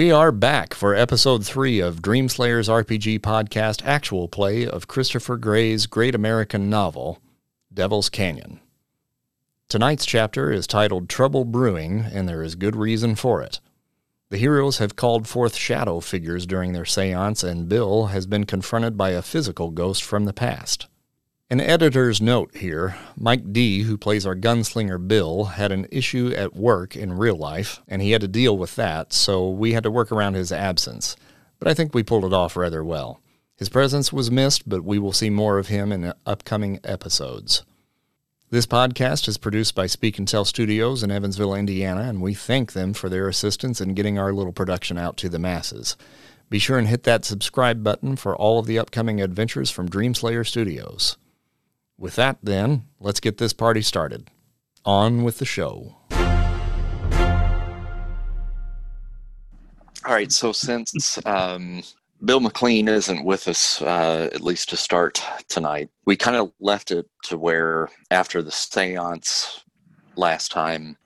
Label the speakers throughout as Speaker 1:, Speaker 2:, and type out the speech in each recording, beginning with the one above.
Speaker 1: We are back for episode three of Dreamslayer's RPG podcast actual play of Christopher Gray's great American novel, Devil's Canyon. Tonight's chapter is titled Trouble Brewing, and there is good reason for it. The heroes have called forth shadow figures during their seance, and Bill has been confronted by a physical ghost from the past. An editor's note here Mike D., who plays our gunslinger Bill, had an issue at work in real life, and he had to deal with that, so we had to work around his absence. But I think we pulled it off rather well. His presence was missed, but we will see more of him in upcoming episodes. This podcast is produced by Speak and Tell Studios in Evansville, Indiana, and we thank them for their assistance in getting our little production out to the masses. Be sure and hit that subscribe button for all of the upcoming adventures from Dreamslayer Studios. With that, then, let's get this party started. On with the show.
Speaker 2: All right, so since um, Bill McLean isn't with us, uh, at least to start tonight, we kind of left it to where after the seance last time,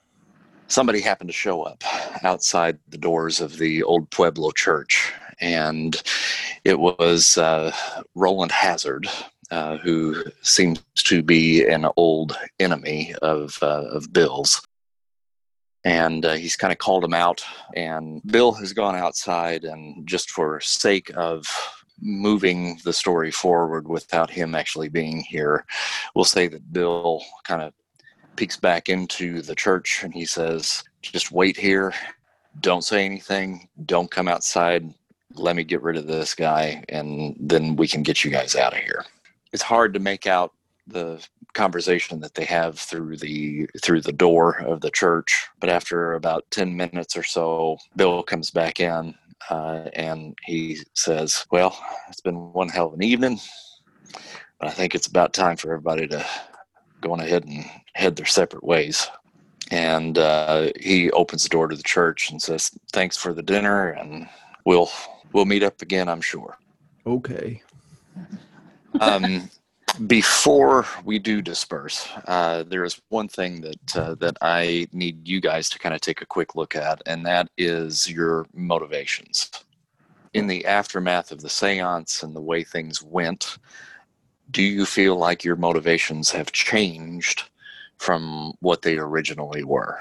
Speaker 2: somebody happened to show up outside the doors of the old Pueblo church. And it was uh, Roland Hazard, uh, who seems to be an old enemy of uh, of Bill's. And uh, he's kind of called him out, and Bill has gone outside, and just for sake of moving the story forward without him actually being here, we'll say that Bill kind of peeks back into the church and he says, Just wait here. Don't say anything. Don't come outside. Let me get rid of this guy, and then we can get you guys out of here it's hard to make out the conversation that they have through the through the door of the church but after about 10 minutes or so bill comes back in uh, and he says well it's been one hell of an evening but i think it's about time for everybody to go on ahead and head their separate ways. And uh, he opens the door to the church and says thanks for the dinner and we'll we'll meet up again i'm sure.
Speaker 3: Okay
Speaker 2: um, before we do disperse, uh, there is one thing that uh, that I need you guys to kind of take a quick look at, and that is your motivations. In the aftermath of the séance and the way things went, do you feel like your motivations have changed from what they originally were?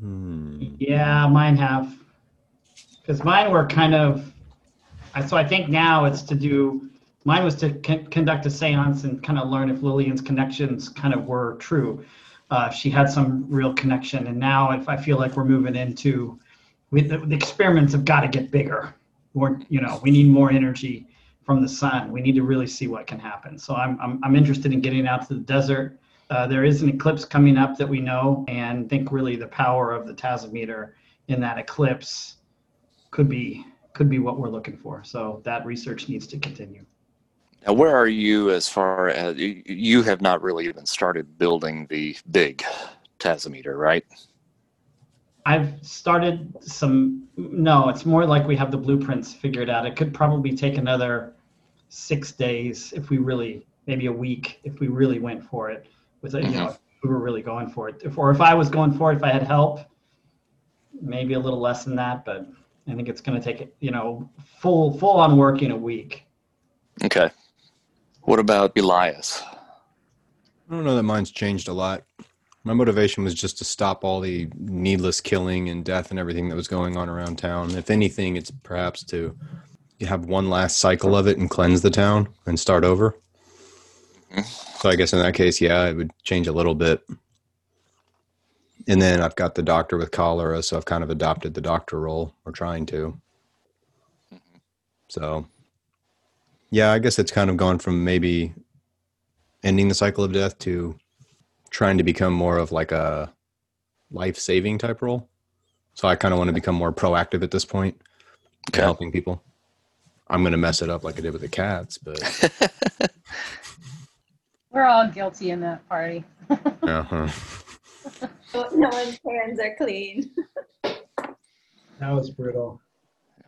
Speaker 4: Hmm. Yeah, mine have. Because mine were kind of. So I think now it's to do Mine was to con- conduct a seance and kind of learn if Lillian's connections kind of were true. Uh, she had some real connection, and now if I feel like we're moving into, we, the, the experiments have got to get bigger. Or you know, we need more energy from the sun. We need to really see what can happen. So I'm I'm, I'm interested in getting out to the desert. Uh, there is an eclipse coming up that we know, and think really the power of the Tasometer in that eclipse could be could be what we're looking for. So that research needs to continue.
Speaker 2: Now, where are you as far as you have not really even started building the big Tasometer, right?
Speaker 4: I've started some. No, it's more like we have the blueprints figured out. It could probably take another six days if we really, maybe a week if we really went for it. With mm-hmm. you know, we were really going for it. If, or if I was going for it, if I had help, maybe a little less than that. But I think it's going to take you know full full on work in a week.
Speaker 2: Okay. What about Elias?
Speaker 3: I don't know that mine's changed a lot. My motivation was just to stop all the needless killing and death and everything that was going on around town. If anything, it's perhaps to have one last cycle of it and cleanse the town and start over. So I guess in that case, yeah, it would change a little bit. And then I've got the doctor with cholera, so I've kind of adopted the doctor role or trying to. So yeah, I guess it's kind of gone from maybe ending the cycle of death to trying to become more of like a life saving type role. So I kind of want to become more proactive at this point, okay. helping people. I'm going to mess it up like I did with the cats, but
Speaker 5: we're all guilty in that party.
Speaker 6: uh-huh. no one's hands are clean.
Speaker 4: that was brutal.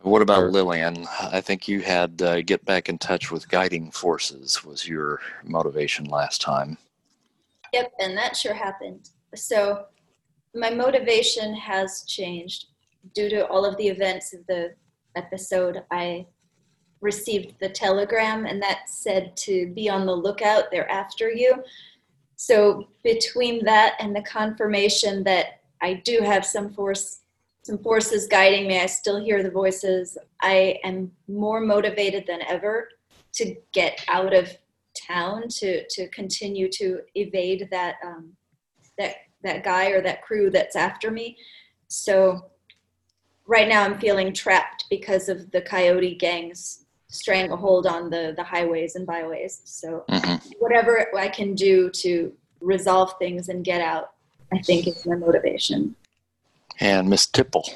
Speaker 2: What about or, Lillian? I think you had uh, get back in touch with guiding forces was your motivation last time.
Speaker 6: Yep, and that sure happened. So my motivation has changed. due to all of the events of the episode, I received the telegram and that said to be on the lookout, they're after you. So between that and the confirmation that I do have some force some forces guiding me, I still hear the voices. I am more motivated than ever to get out of town to to continue to evade that um, that that guy or that crew that's after me. So right now I'm feeling trapped because of the coyote gangs stranglehold on the the highways and byways. So
Speaker 2: Mhm.
Speaker 6: whatever I can do to resolve things and get out, I think is my motivation.
Speaker 2: And Miss Tipple.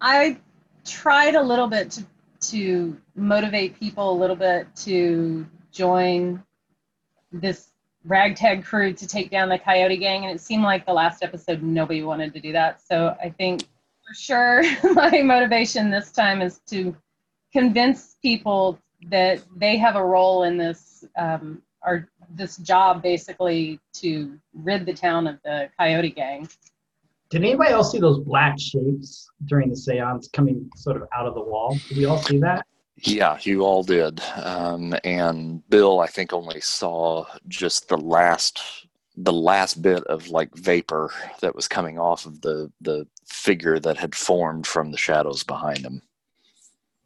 Speaker 5: I tried a little bit to to motivate people a little bit to join this ragtag crew to take down the coyote gang and it seemed like the last episode nobody wanted to do that so i think for sure my motivation this time is to convince people that they have a role in this um, or this job basically to rid the town of the coyote gang
Speaker 4: Did anybody else see those black shapes during the seance coming sort of out of the wall? Did we all see that?
Speaker 2: Yeah, you all did. Um, and Bill, I think, only saw just the last the last bit of like vapor that was coming off of the the figure that had formed from the shadows behind him.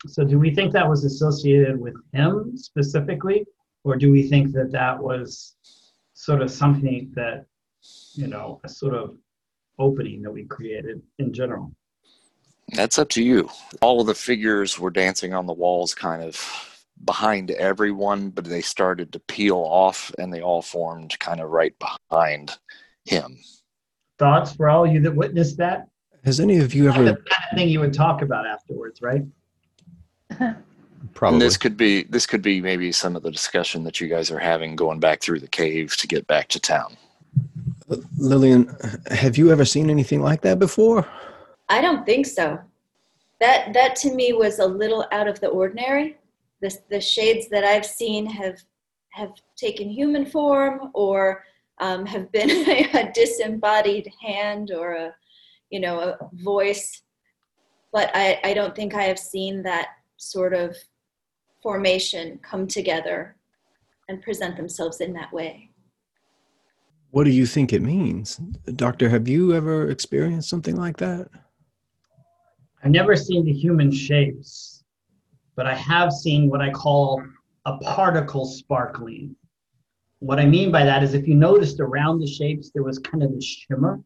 Speaker 4: So do we think that was associated with him specifically, or do we think that that was sort of something that, you know, a sort of opening that we created in general?
Speaker 2: That's up to you. All of the figures were dancing on the walls, kind of behind everyone, but they started to peel off and they all formed kind of right behind him.
Speaker 4: Thoughts for all of you that witnessed that?
Speaker 3: Has any of you
Speaker 4: The
Speaker 3: ever
Speaker 4: kind of thing you would talk about afterwards, right?
Speaker 3: probably
Speaker 2: And this could be this could be maybe some of the discussion that you guys are having going back through the cave to get back to town.
Speaker 3: Lillian, have you ever seen anything like that before?
Speaker 6: I don't think so. That that to me was a little out of the ordinary. The the shades that I've seen have have taken human form or um, have been a disembodied hand or a you know a voice, but I, I don't think I have seen that sort of formation come together and present themselves in that way.
Speaker 3: What do you think it means? Doctor, have you ever experienced something like that?
Speaker 4: I've never seen the human shapes, but I have seen what I call a particle sparkling. What I mean by that is if you noticed around the shapes, there was kind of a shimmer.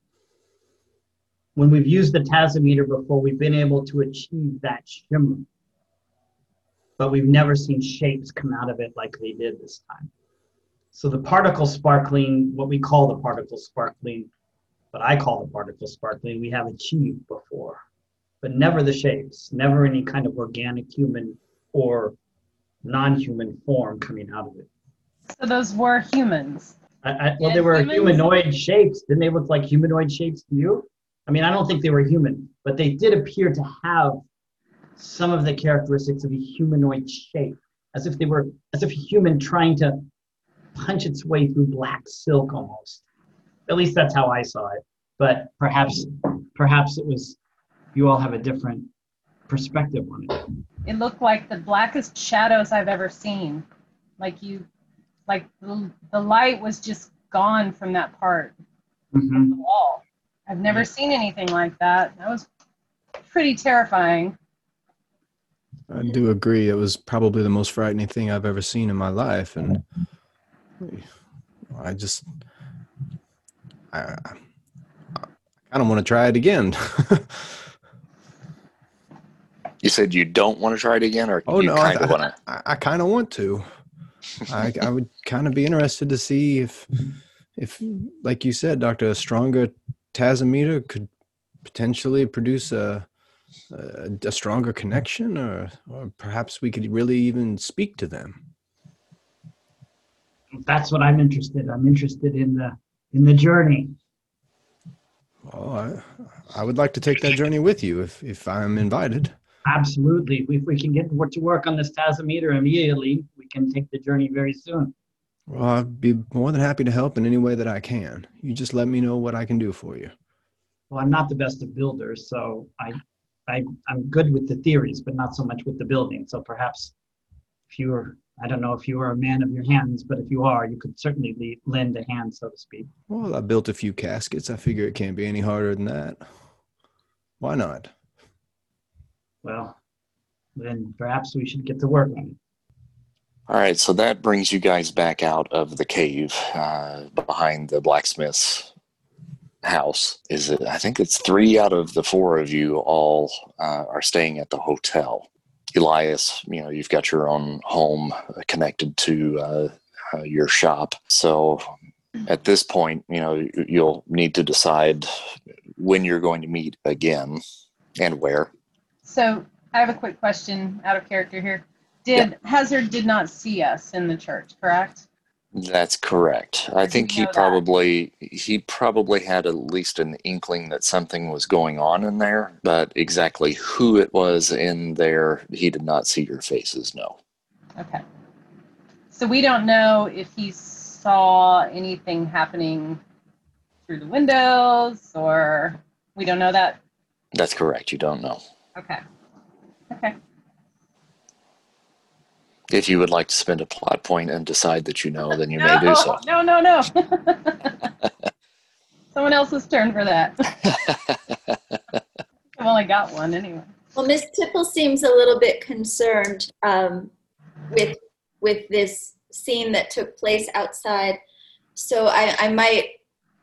Speaker 4: When we've used the Tasometer before, we've been able to achieve that shimmer. But we've never seen shapes come out of it like they did this time. So the particle sparkling, what we call the particle sparkling, what I call the particle sparkling, we have achieved before but never the shapes, never any kind of organic human or non-human form coming out of it.
Speaker 5: so those were humans
Speaker 4: I, I, well, they were
Speaker 5: humans-
Speaker 4: humanoid shapes. Didn't they look like humanoid shapes to you? I mean, I don't think they were human, but they did appear to have some of the characteristics of a humanoid shape, as if they were, as if a human trying to punch its way through black silk almost. At least that's how I saw it. But perhaps, perhaps it was, you all have a different perspective on it.
Speaker 5: it looked like the blackest shadows I've ever seen. Like you, like the, the light was just gone from that part
Speaker 4: Mhm.
Speaker 5: of the wall. I've never seen anything like that. That was pretty terrifying.
Speaker 3: I do agree. It was probably the most frightening thing I've ever seen in my life, and I just, I, I kind of want to try it again.
Speaker 2: You said you don't want to try it again, or
Speaker 3: oh
Speaker 2: you
Speaker 3: no, I,
Speaker 2: kind of want to?
Speaker 3: I, I kind of want to. I, I would kind of be interested to see if, if, like you said, Doctor, a stronger Tasometer could potentially produce a, a, a stronger connection, or, or perhaps we could really even speak to them.
Speaker 4: That's what I'm interested. I'm interested in the in the journey.
Speaker 3: Oh, I, I would like to take that journey with you if, if I'm invited.
Speaker 4: Absolutely. If we can get to work on this Tasometer immediately, we can take the journey very soon.
Speaker 3: Well, I'd be more than happy to help in any way that I can. You just let me know what I can do for you.
Speaker 4: well, I'm not the best of builders, so I, I, I'm good with the theories, but not so much with the building. So perhaps if you were, I don't know if you are a man of your hands, but if you are, you could certainly le- lend a hand, so to speak.
Speaker 3: Well, I built a few caskets. I figure it can't be any harder than that. Why not?
Speaker 4: Well, then perhaps we should get to work on it.
Speaker 2: All right, so that brings you guys back out of the cave uh, behind the blacksmith's house. Is it? I think it's three out of the four of you all uh, are staying at the hotel. Elias, you know, you've got your own home connected to uh, uh, your shop. So at this point, you know, you'll need to decide when you're going to meet again and where.
Speaker 5: So I have a quick question out of character here. Did Hazard did not see us in the church, correct?
Speaker 2: That's correct. I think he probably he probably had at least an inkling that something was going on in there, but exactly who it was in there, he did not see your faces. No.
Speaker 5: Okay. So we don't know if he saw anything happening through the windows or we don't know that.
Speaker 2: That's correct. You don't know.
Speaker 5: Okay. Okay.
Speaker 2: If you would like to spend a plot point and decide that you know, then you
Speaker 5: no,
Speaker 2: may do so.
Speaker 5: No, no, no. Someone else's turn for that. I've only got one anyway.
Speaker 6: Well, Miss Tipple seems a little bit concerned um, with with this scene that took place outside. So I, I might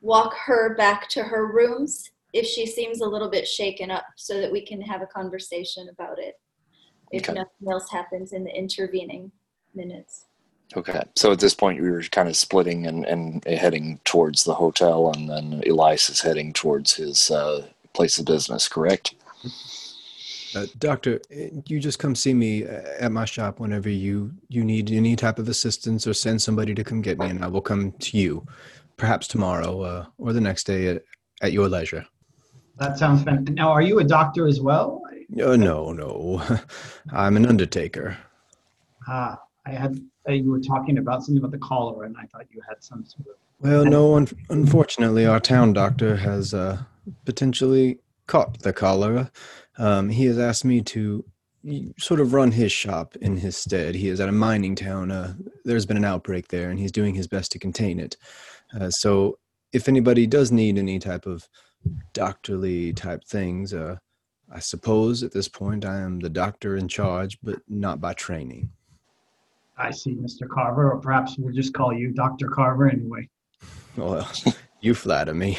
Speaker 6: walk her back to her rooms if she seems a little bit shaken up, so that we can have a conversation about it. If
Speaker 2: Okay.
Speaker 6: nothing else happens in the intervening minutes.
Speaker 2: Okay. So at this point, we were kind of splitting and, and heading towards the hotel, and then Elias is heading towards his uh, place of business, correct?
Speaker 3: Uh, doctor, you just come see me uh, at my shop whenever you you need any type of assistance or send somebody to come get me, and I will come to you, perhaps tomorrow uh, or the next day at, at your leisure.
Speaker 4: That sounds fantastic. Now, are you a doctor as well?
Speaker 3: Uh, no, no, I'm an undertaker.
Speaker 4: Ah, I had, uh, you were talking about something about the cholera, and I thought you had some sort of.
Speaker 3: Well, no, un- unfortunately, our town doctor has uh, potentially caught the cholera. Um, he has asked me to sort of run his shop in his stead. He is at a mining town. Uh, there's been an outbreak there, and he's doing his best to contain it. Uh, so, if anybody does need any type of doctorly type things, uh, I suppose at this point I am the doctor in charge, but not by training.
Speaker 4: I see, Mr. Carver, or perhaps we'll just call you Dr. Carver anyway.
Speaker 3: Well, you flatter me.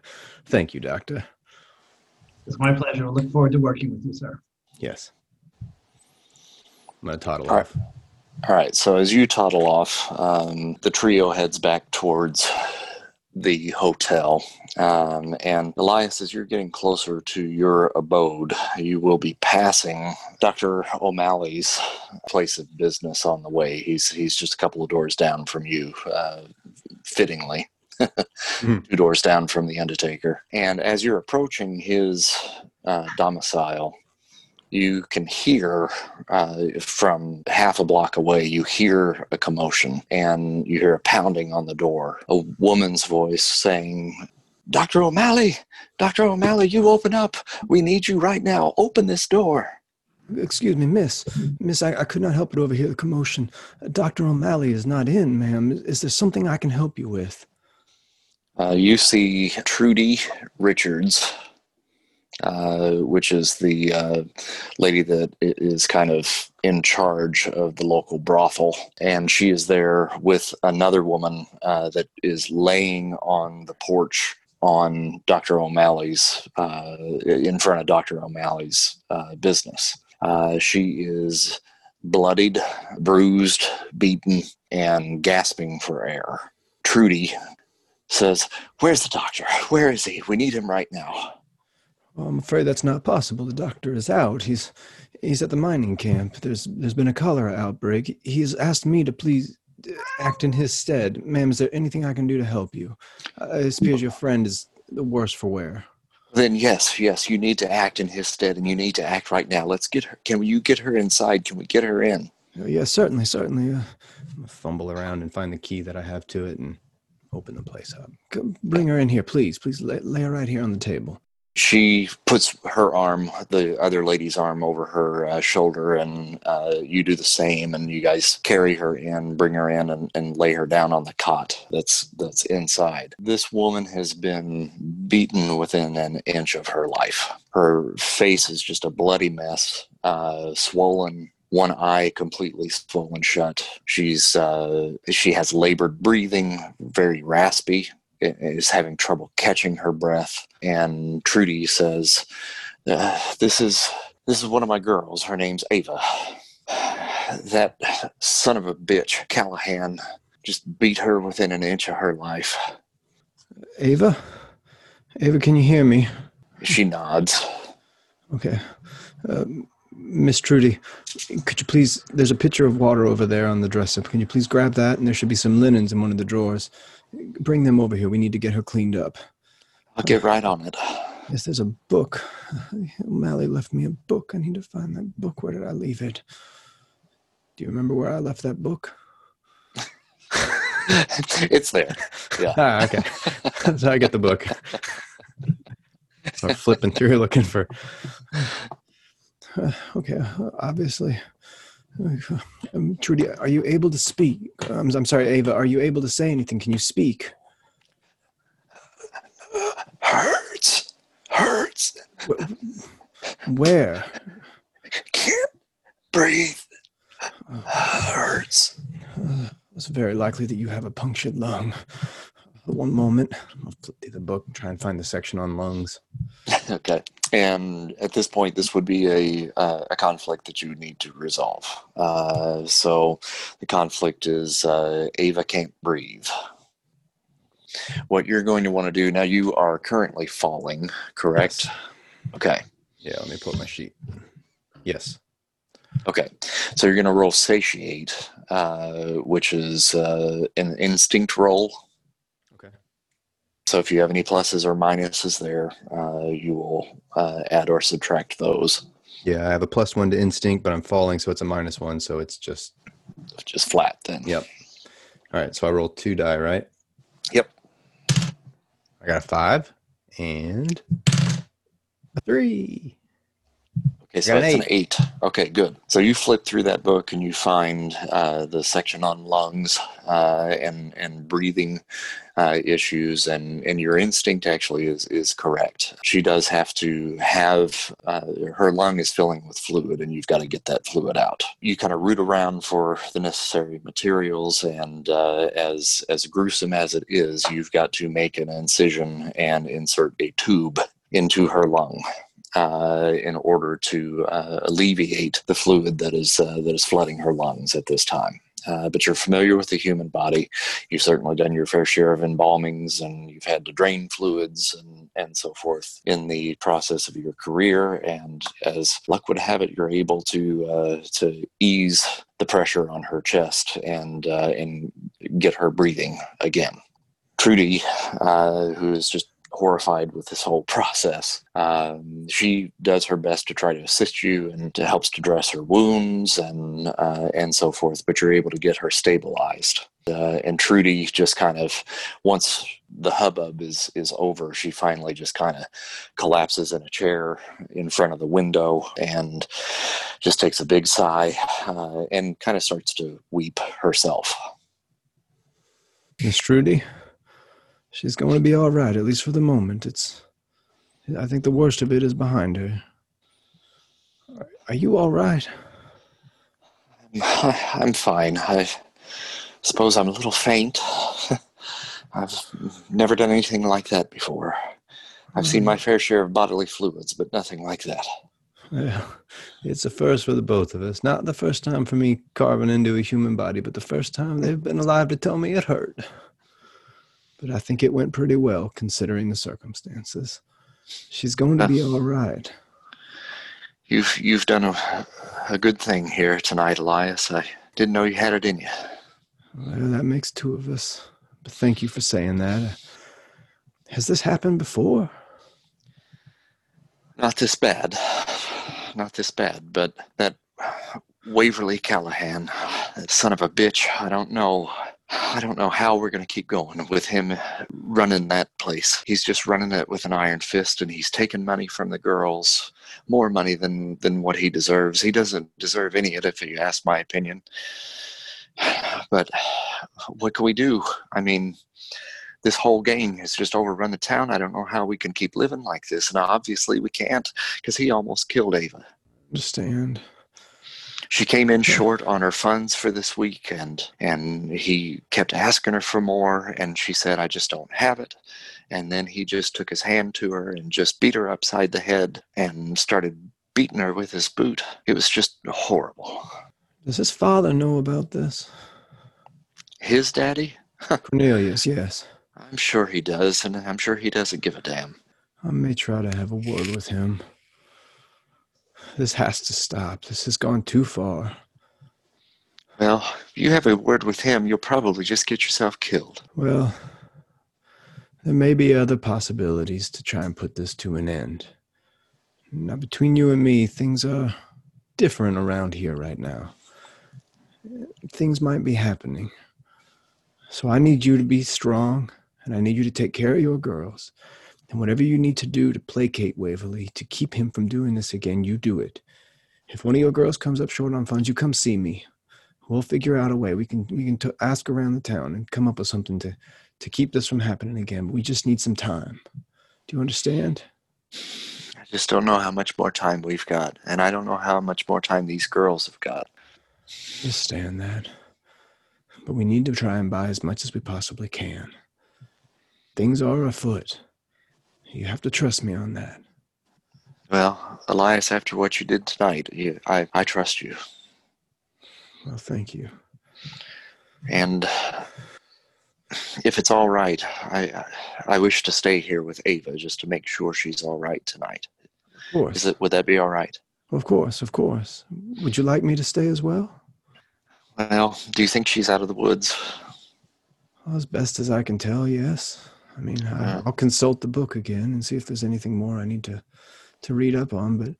Speaker 3: Thank you, doctor.
Speaker 4: It's my pleasure. I look forward to working with you, sir.
Speaker 3: Yes. I'm gonna toddle
Speaker 2: All right.
Speaker 3: off.
Speaker 2: All right. So as you toddle off, um, the trio heads back towards the hotel. Um, and Elias, as you're getting closer to your abode, you will be passing Dr. O'Malley's place of business on the way. He's he's just a couple of doors down from you, uh, fittingly. Two doors down from the Undertaker. And as you're approaching his uh, domicile, you can hear uh, from half a block away, you hear a commotion and you hear a pounding on the door. A woman's voice saying, Dr. O'Malley, Dr. O'Malley, you open up. We need you right now. Open this door.
Speaker 3: Excuse me, miss. Miss, I, I could not help but overhear the commotion. Dr. O'Malley is not in, ma'am. Is there something I can help you with?
Speaker 2: Uh, you see Trudy Richards, uh, which is the uh, lady that is kind of in charge of the local brothel. And she is there with another woman uh, that is laying on the porch on Dr. O'Malley's, uh, in front of Dr. O'Malley's uh, business. She is bloodied, bruised, beaten, and gasping for air. Trudy says, Where's the doctor? Where is he? We need him right now.
Speaker 3: Well, I'm afraid that's not possible. The doctor is out. He's he's at the mining camp. There's there's been a cholera outbreak. He's asked me to please uh, act in his stead. Ma'am, is there anything I can do to help you? Uh, it appears your friend is the worse for wear.
Speaker 2: Then yes, yes, you need to act in his stead and you need to act right now. Let's get her. Can you get her inside? Can we get her in?
Speaker 3: Uh, yes, certainly, certainly. Uh, fumble around and find the key that I have to it and open the place up. Come, bring her in here, please. Please lay, lay her right here on the table.
Speaker 2: She puts her arm, the other lady's arm, over her uh, shoulder, and uh, you do the same. And you guys carry her in, bring her in, and, and lay her down on the cot that's that's inside. This woman has been beaten within an inch of her life. Her face is just a bloody mess, uh, swollen one eye completely swollen shut. She's uh, she has labored breathing, very raspy, is having trouble catching her breath. And Trudy says, uh, "This is this is one of my girls. Her name's Ava. That son of a bitch, Callahan, just beat her within an inch of her life."
Speaker 3: Ava, Ava, can you hear me?
Speaker 2: She nods.
Speaker 3: Okay. Um, Miss Trudy, could you please? There's a pitcher of water over there on the dresser. Can you please grab that? And there should be some linens in one of the drawers. Bring them over here. We need to get her cleaned up.
Speaker 2: I'll get right on it.
Speaker 3: Yes, there's a book. O'Malley left me a book. I need to find that book. Where did I leave it? Do you remember where I left that book?
Speaker 2: it's there. Yeah.
Speaker 3: Ah, okay. so I get the book. Start flipping through looking for uh, okay, obviously. Um, Trudy, are you able to speak? Um, I'm sorry, Ava, are you able to say anything? Can you speak?
Speaker 2: Hurts.
Speaker 3: Where?
Speaker 2: Can't breathe. Hurts.
Speaker 3: Uh, it's very likely that you have a punctured lung. One moment. I'll flip through the book and try and find the section on lungs.
Speaker 2: okay. And at this point, this would be a, uh, a conflict that you need to resolve. Uh, so the conflict is uh, Ava can't breathe. What you're going to want to do now, you are currently falling, correct?
Speaker 3: Yes.
Speaker 2: Okay.
Speaker 3: Yeah, let me put my sheet. Yes.
Speaker 2: Okay. So you're going to roll satiate, uh, which is uh, an instinct roll okay so if you have any pluses or minuses there, uh, you will uh, add or subtract those.
Speaker 3: Yeah, I have a plus one to instinct, but I'm falling, so it's a minus one, so it's just
Speaker 2: just flat then.
Speaker 3: Yep. All right, so I roll two die, right?
Speaker 2: Yep.
Speaker 3: I got a five and a three.
Speaker 2: Okay, so that's an eight. an eight. Okay, good. So you flip through that book and you find uh, the section on lungs uh, and and breathing uh, issues, and and your instinct actually is is correct. She does have to have uh, her lung is filling with fluid, and you've got to get that fluid out. You kind of root around for the necessary materials, and uh, as as gruesome as it is, you've got to make an incision and insert a tube into her lung uh, in order to uh, alleviate the fluid that is uh, that is flooding her lungs at this time. Uh, but you're familiar with the human body. You've certainly done your fair share of embalmings, and you've had to drain fluids and and so forth in the process of your career. And as luck would have it, you're able to uh, to ease the pressure on her chest and uh, and get her breathing again. Trudy, who is just horrified with this whole process. Um, she does her best to try to assist you and to helps to dress her wounds and uh, and so forth. But you're able to get her stabilized. Uh, and Trudy just kind of once the hubbub is is over, she finally just kind of collapses in a chair in front of the window and just takes a big sigh uh, and kind of starts to weep herself.
Speaker 3: Miss Trudy, she's going to be all right, at least for the moment. It's, I think the worst of it is behind her. Are you all right?
Speaker 2: I'm fine. I suppose I'm a little faint. I've never done anything like that before. I've seen my mm. fair share of bodily fluids, but nothing like that.
Speaker 3: Yeah, it's a first for the both of us. Not the first time for me carving into a human body, but the first time they've been alive to tell me it hurt but I think it went pretty well considering the circumstances. She's going to be all right.
Speaker 2: You've you've done a, a good thing here tonight, Elias. I didn't know you had it in you.
Speaker 3: Well, that makes two of us. But thank you for saying that. Has this happened before?
Speaker 2: Not this bad. Not this bad, but that Waverly Callahan, that son of a bitch, I don't know. I don't know how we're going to keep going with him running that place. He's just running it with an iron fist and he's taking money from the girls, more money than than what he deserves. He doesn't deserve any of it if you ask my opinion. But what can we do? I mean, this whole gang has just overrun the town. I don't know how we can keep living like this. And obviously we can't because he almost killed Ava.
Speaker 3: Understand.
Speaker 2: She came in short on her funds for this week and and he kept asking her for more and she said I just don't have it. And then he just took his hand to her and just beat her upside the head and started beating her with his boot. It was just horrible.
Speaker 3: Does his father know about this?
Speaker 2: His daddy?
Speaker 3: Cornelius, yes.
Speaker 2: I'm sure he does, and I'm sure he doesn't give a damn.
Speaker 3: I may try to have a word with him. This has to stop. This has gone too far.
Speaker 2: Well, if you have a word with him, you'll probably just get yourself killed.
Speaker 3: Well, there may be other possibilities to try and put this to an end. Now, between you and me, things are different around here right now. Things might be happening. So I need you to be strong, and I need you to take care of your girls. And whatever you need to do to placate Waverly, to keep him from doing this again, you do it. If one of your girls comes up short on funds, you come see me. We'll figure out a way. We can we can t- ask around the town and come up with something to to keep this from happening again. But we just need some time. Do you understand?
Speaker 2: I just don't know how much more time we've got, and I don't know how much more time these girls have got.
Speaker 3: Understand that. But we need to try and buy as much as we possibly can. Things are afoot. You have to trust me on that.
Speaker 2: Well, Elias, after what you did tonight, you, I, I trust you.
Speaker 3: Well, thank you.
Speaker 2: And if it's all right, I I wish to stay here with Ava just to make sure she's all right tonight.
Speaker 3: Of course.
Speaker 2: Is it would that be all right?
Speaker 3: Of course, of course. Would you like me to stay as well?
Speaker 2: Well, do you think she's out of the woods?
Speaker 3: Well, as best as I can tell, yes. I mean, I,
Speaker 2: Yeah.
Speaker 3: I'll consult the book again and see if there's anything more I need to to read up on. But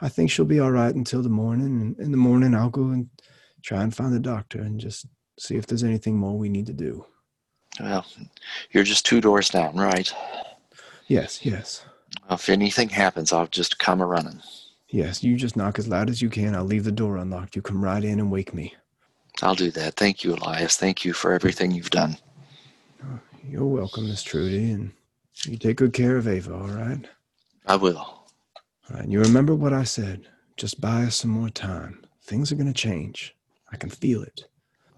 Speaker 3: I think she'll be all right until the morning. And in the morning, I'll go and try and find the doctor and just see if there's anything more we need to do.
Speaker 2: Well, you're just two doors down, right?
Speaker 3: Yes, yes,
Speaker 2: If anything happens, I'll just come a running.
Speaker 3: yes. You just knock as loud as you can. I'll leave the door unlocked. You come right in and wake me.
Speaker 2: I'll do that. Thank you, Elias. Thank you for everything you've done.
Speaker 3: You're welcome, Miss Trudy, and you take good care of Ava. All right.
Speaker 2: I will.
Speaker 3: All right. And you remember what I said. Just buy us some more time. Things are going to change. I can feel it.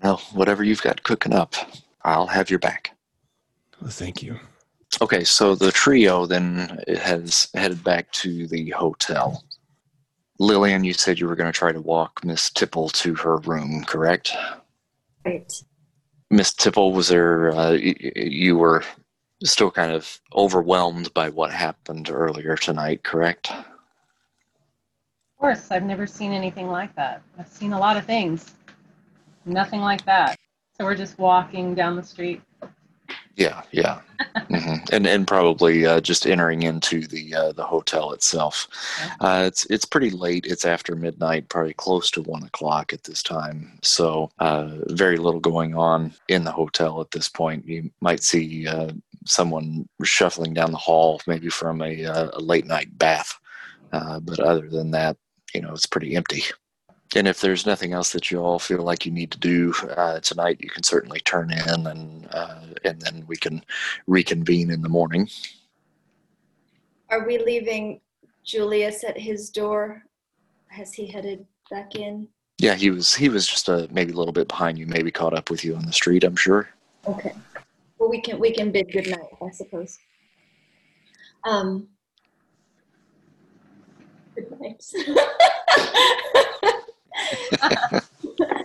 Speaker 2: Well, whatever you've got cooking up, I'll have your back.
Speaker 3: Well, thank you.
Speaker 2: Okay, so the trio then has headed back to the hotel. Lillian, you said you were going to try to walk Miss Tipple to her room, correct?
Speaker 6: Right.
Speaker 2: Miss Tipple, was there, uh, y- y- you were still kind of overwhelmed by what happened earlier tonight, correct?
Speaker 5: Of course, I've never seen anything like that. I've seen a lot of things. Nothing like that. So we're just walking down the street.
Speaker 2: Yeah, yeah, hmm and and probably uh, just entering into the uh, the hotel itself. Uh, it's it's pretty late. It's after midnight, probably close to one o'clock at this time. So uh, very little going on in the hotel at this point. You might see uh, someone shuffling down the hall, maybe from a, uh, a late night bath. Uh, but other than that, you know, it's pretty empty. And if there's nothing else that you all feel like you need to do uh, tonight, you can certainly turn in, and uh, and then we can reconvene in the morning.
Speaker 6: Are we leaving Julius at his door? Has he headed back in?
Speaker 2: Yeah, he was he was just uh, maybe a little bit behind you, maybe caught up with you on the street. I'm sure.
Speaker 6: Okay. Well, we can we can bid good night, I suppose. Um. Good night.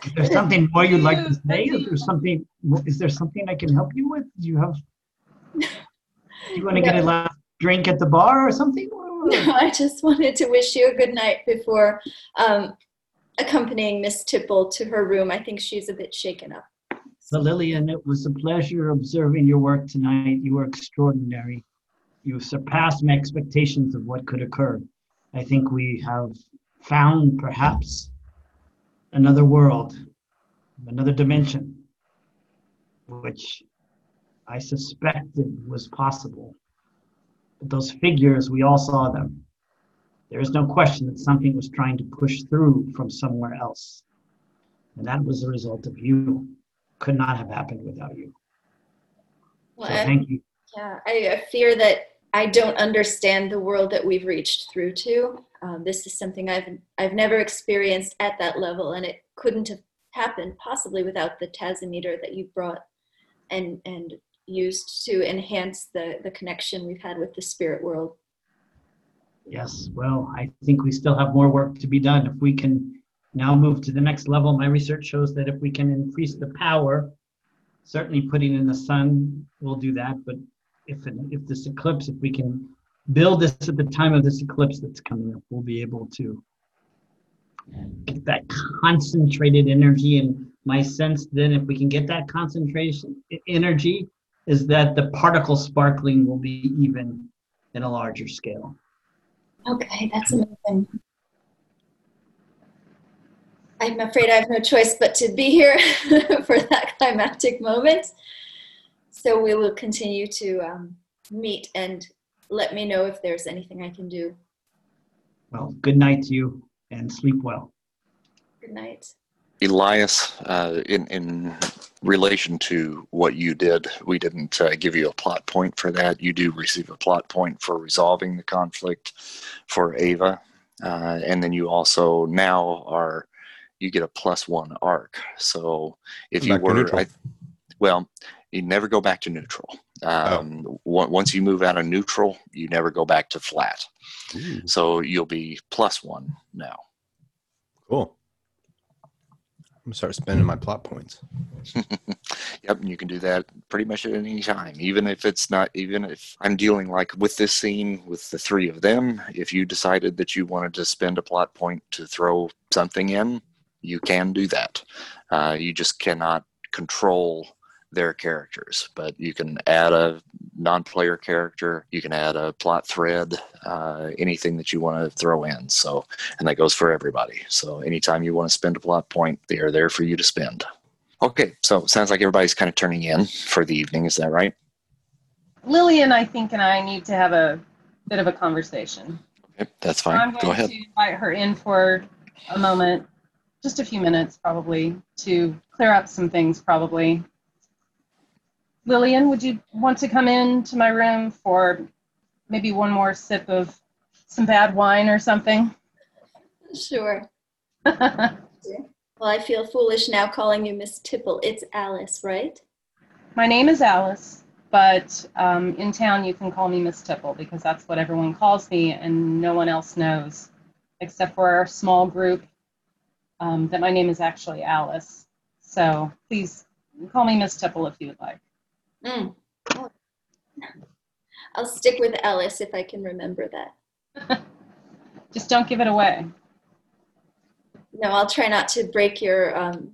Speaker 4: Is there something more you'd like to say? Is there something? Is there something I can help you with? Do you have? You want to get a last drink at the bar or something?
Speaker 6: No, I just wanted to wish you a good night before um, accompanying Miss Tipple to her room. I think she's a bit shaken up.
Speaker 4: So Lillian, it was a pleasure observing your work tonight. You were extraordinary. You surpassed my expectations of what could occur. I think we have found perhaps another world, another dimension. which I suspected was possible. But those figures, we all saw them. There is no question that something was trying to push through from somewhere else. And that was the result of you. Could not have happened without you.
Speaker 6: Well,
Speaker 4: So thank you.
Speaker 6: Yeah, I, I fear that I don't understand the world that we've reached through to. Um, this is something I've I've never experienced at that level, and it couldn't have happened possibly without the Tasometer that you brought and and used to enhance the the connection we've had with the spirit world.
Speaker 4: Yes, well, I think we still have more work to be done. If we can now move to the next level, my research shows that if we can increase the power, certainly putting in the sun will do that. But if if this eclipse, if we can build this at the time of this eclipse that's coming up, we'll be able to get that concentrated energy. And my sense then, if we can get that concentration energy, is that the particle sparkling will be even in a larger scale.
Speaker 6: Okay, that's amazing. I'm afraid I have no choice but to be here for that climactic moment. So we will continue to um, meet and let me know if there's anything I can do.
Speaker 4: Well, good night to you and sleep well.
Speaker 6: Good night.
Speaker 2: Elias, uh, in in relation to what you did, we didn't uh, give you a plot point for that. You do receive a plot point for resolving the conflict for Ava, uh, and then you also now are you get a plus one arc. So if you
Speaker 3: Back to
Speaker 2: were. I, well, you never go back to neutral. Um, on- Once you move out of neutral, you never go back to flat.
Speaker 3: Ooh,
Speaker 2: So you'll be plus one now.
Speaker 3: cool. I'm gonna start spending my plot points.
Speaker 2: Yep, and you can do that pretty much at any time, even if it's not, even if I'm dealing like with this scene with the three of them. If you decided that you wanted to spend a plot point to throw something in, you can do that. Uh, you just cannot control their characters, but you can add a non player character, you can add a plot thread, uh, anything that you want to throw in. So, and that goes for everybody. So, anytime you want to spend a plot point, they are there for you to spend. Okay, so sounds like everybody's kind of turning in for the evening. Is that right?
Speaker 5: Lillian, I think, and I need to have a bit of a conversation.
Speaker 2: Yep, that's
Speaker 5: I'm going
Speaker 2: Go ahead.
Speaker 5: to invite her in for a moment, just a few minutes probably, to clear up some things probably. Lillian, would you want to come in to my room for maybe one more sip of some bad wine or something?
Speaker 6: Sure. Well, I feel foolish now calling you Miss Tipple. It's Alice, right?
Speaker 5: my name is Alice, but um, in town you can call me Miss Tipple because that's what everyone calls me, and no one else knows, except for our small group, um, that my name is actually Alice. So please call me Miss Tipple if you would like.
Speaker 6: Mm. I'll stick with Alice if I can remember that.
Speaker 5: Just don't give it away.
Speaker 6: No, I'll try not to break your um,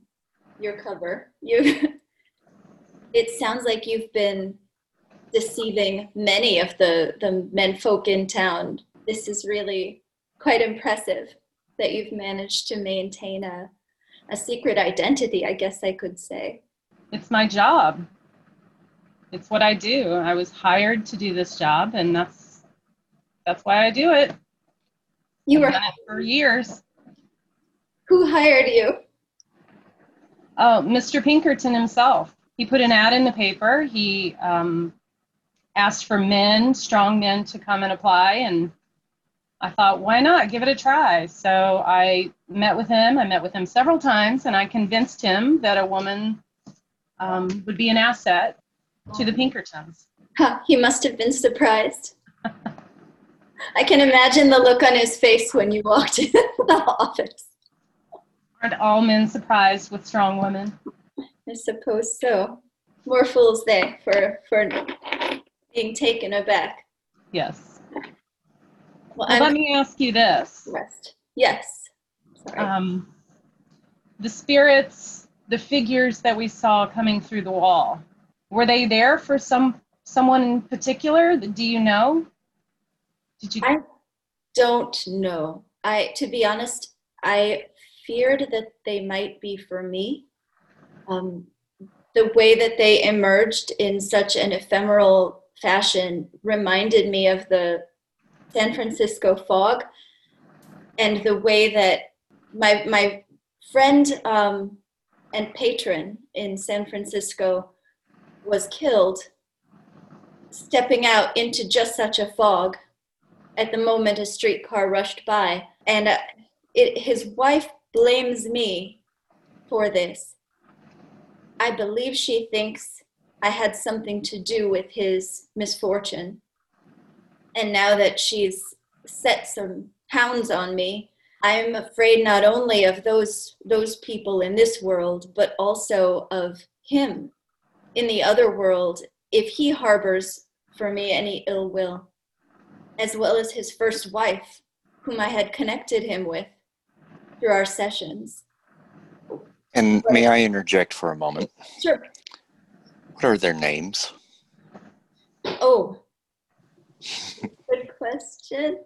Speaker 6: your cover. You. it sounds like you've been deceiving many of the the men folk in town. This is really quite impressive that you've managed to maintain a a secret identity. I guess I could say.
Speaker 5: It's my job. It's what I do. I was hired to do this job, and that's that's why I do it.
Speaker 6: You
Speaker 5: I've
Speaker 6: were
Speaker 5: it for years.
Speaker 6: who hired you?
Speaker 5: Oh, Mr. Pinkerton himself. He put an ad in the paper. He um, asked for men, strong men, to come and apply, and I thought, why not? Give it a try. So I met with him. I met with him several times, and I convinced him that a woman um, would be an asset to the Pinkertons.
Speaker 6: Huh, he must have been surprised. I can imagine the look on his face when you walked in the office.
Speaker 5: Aren't all men surprised with strong women?
Speaker 6: I suppose so. More fools they for for being taken aback.
Speaker 5: Yes.
Speaker 6: Well,
Speaker 5: Well, let me ask you this.
Speaker 6: impressed. Yes. Sorry.
Speaker 5: um, the spirits, the figures that we saw coming through the wall, were they there for some someone in particular? Do you know? Did you?
Speaker 6: I don't know. I to be honest, I feared that they might be for me. Um, the way that they emerged in such an ephemeral fashion reminded me of the San Francisco fog and the way that my my friend um, and patron in San Francisco was killed stepping out into just such a fog at the moment a streetcar rushed by. And uh, it, his wife blames me for this. I believe she thinks i had something to do with his misfortune. And now that she's set some hounds on me i'm afraid not only of those those people in this world but also of him in the other world if he harbors for me any ill will as well as his first wife whom i had connected him with through our sessions.
Speaker 2: And may I interject for a moment?
Speaker 6: sure.
Speaker 2: What are their names?
Speaker 6: oh. Good question.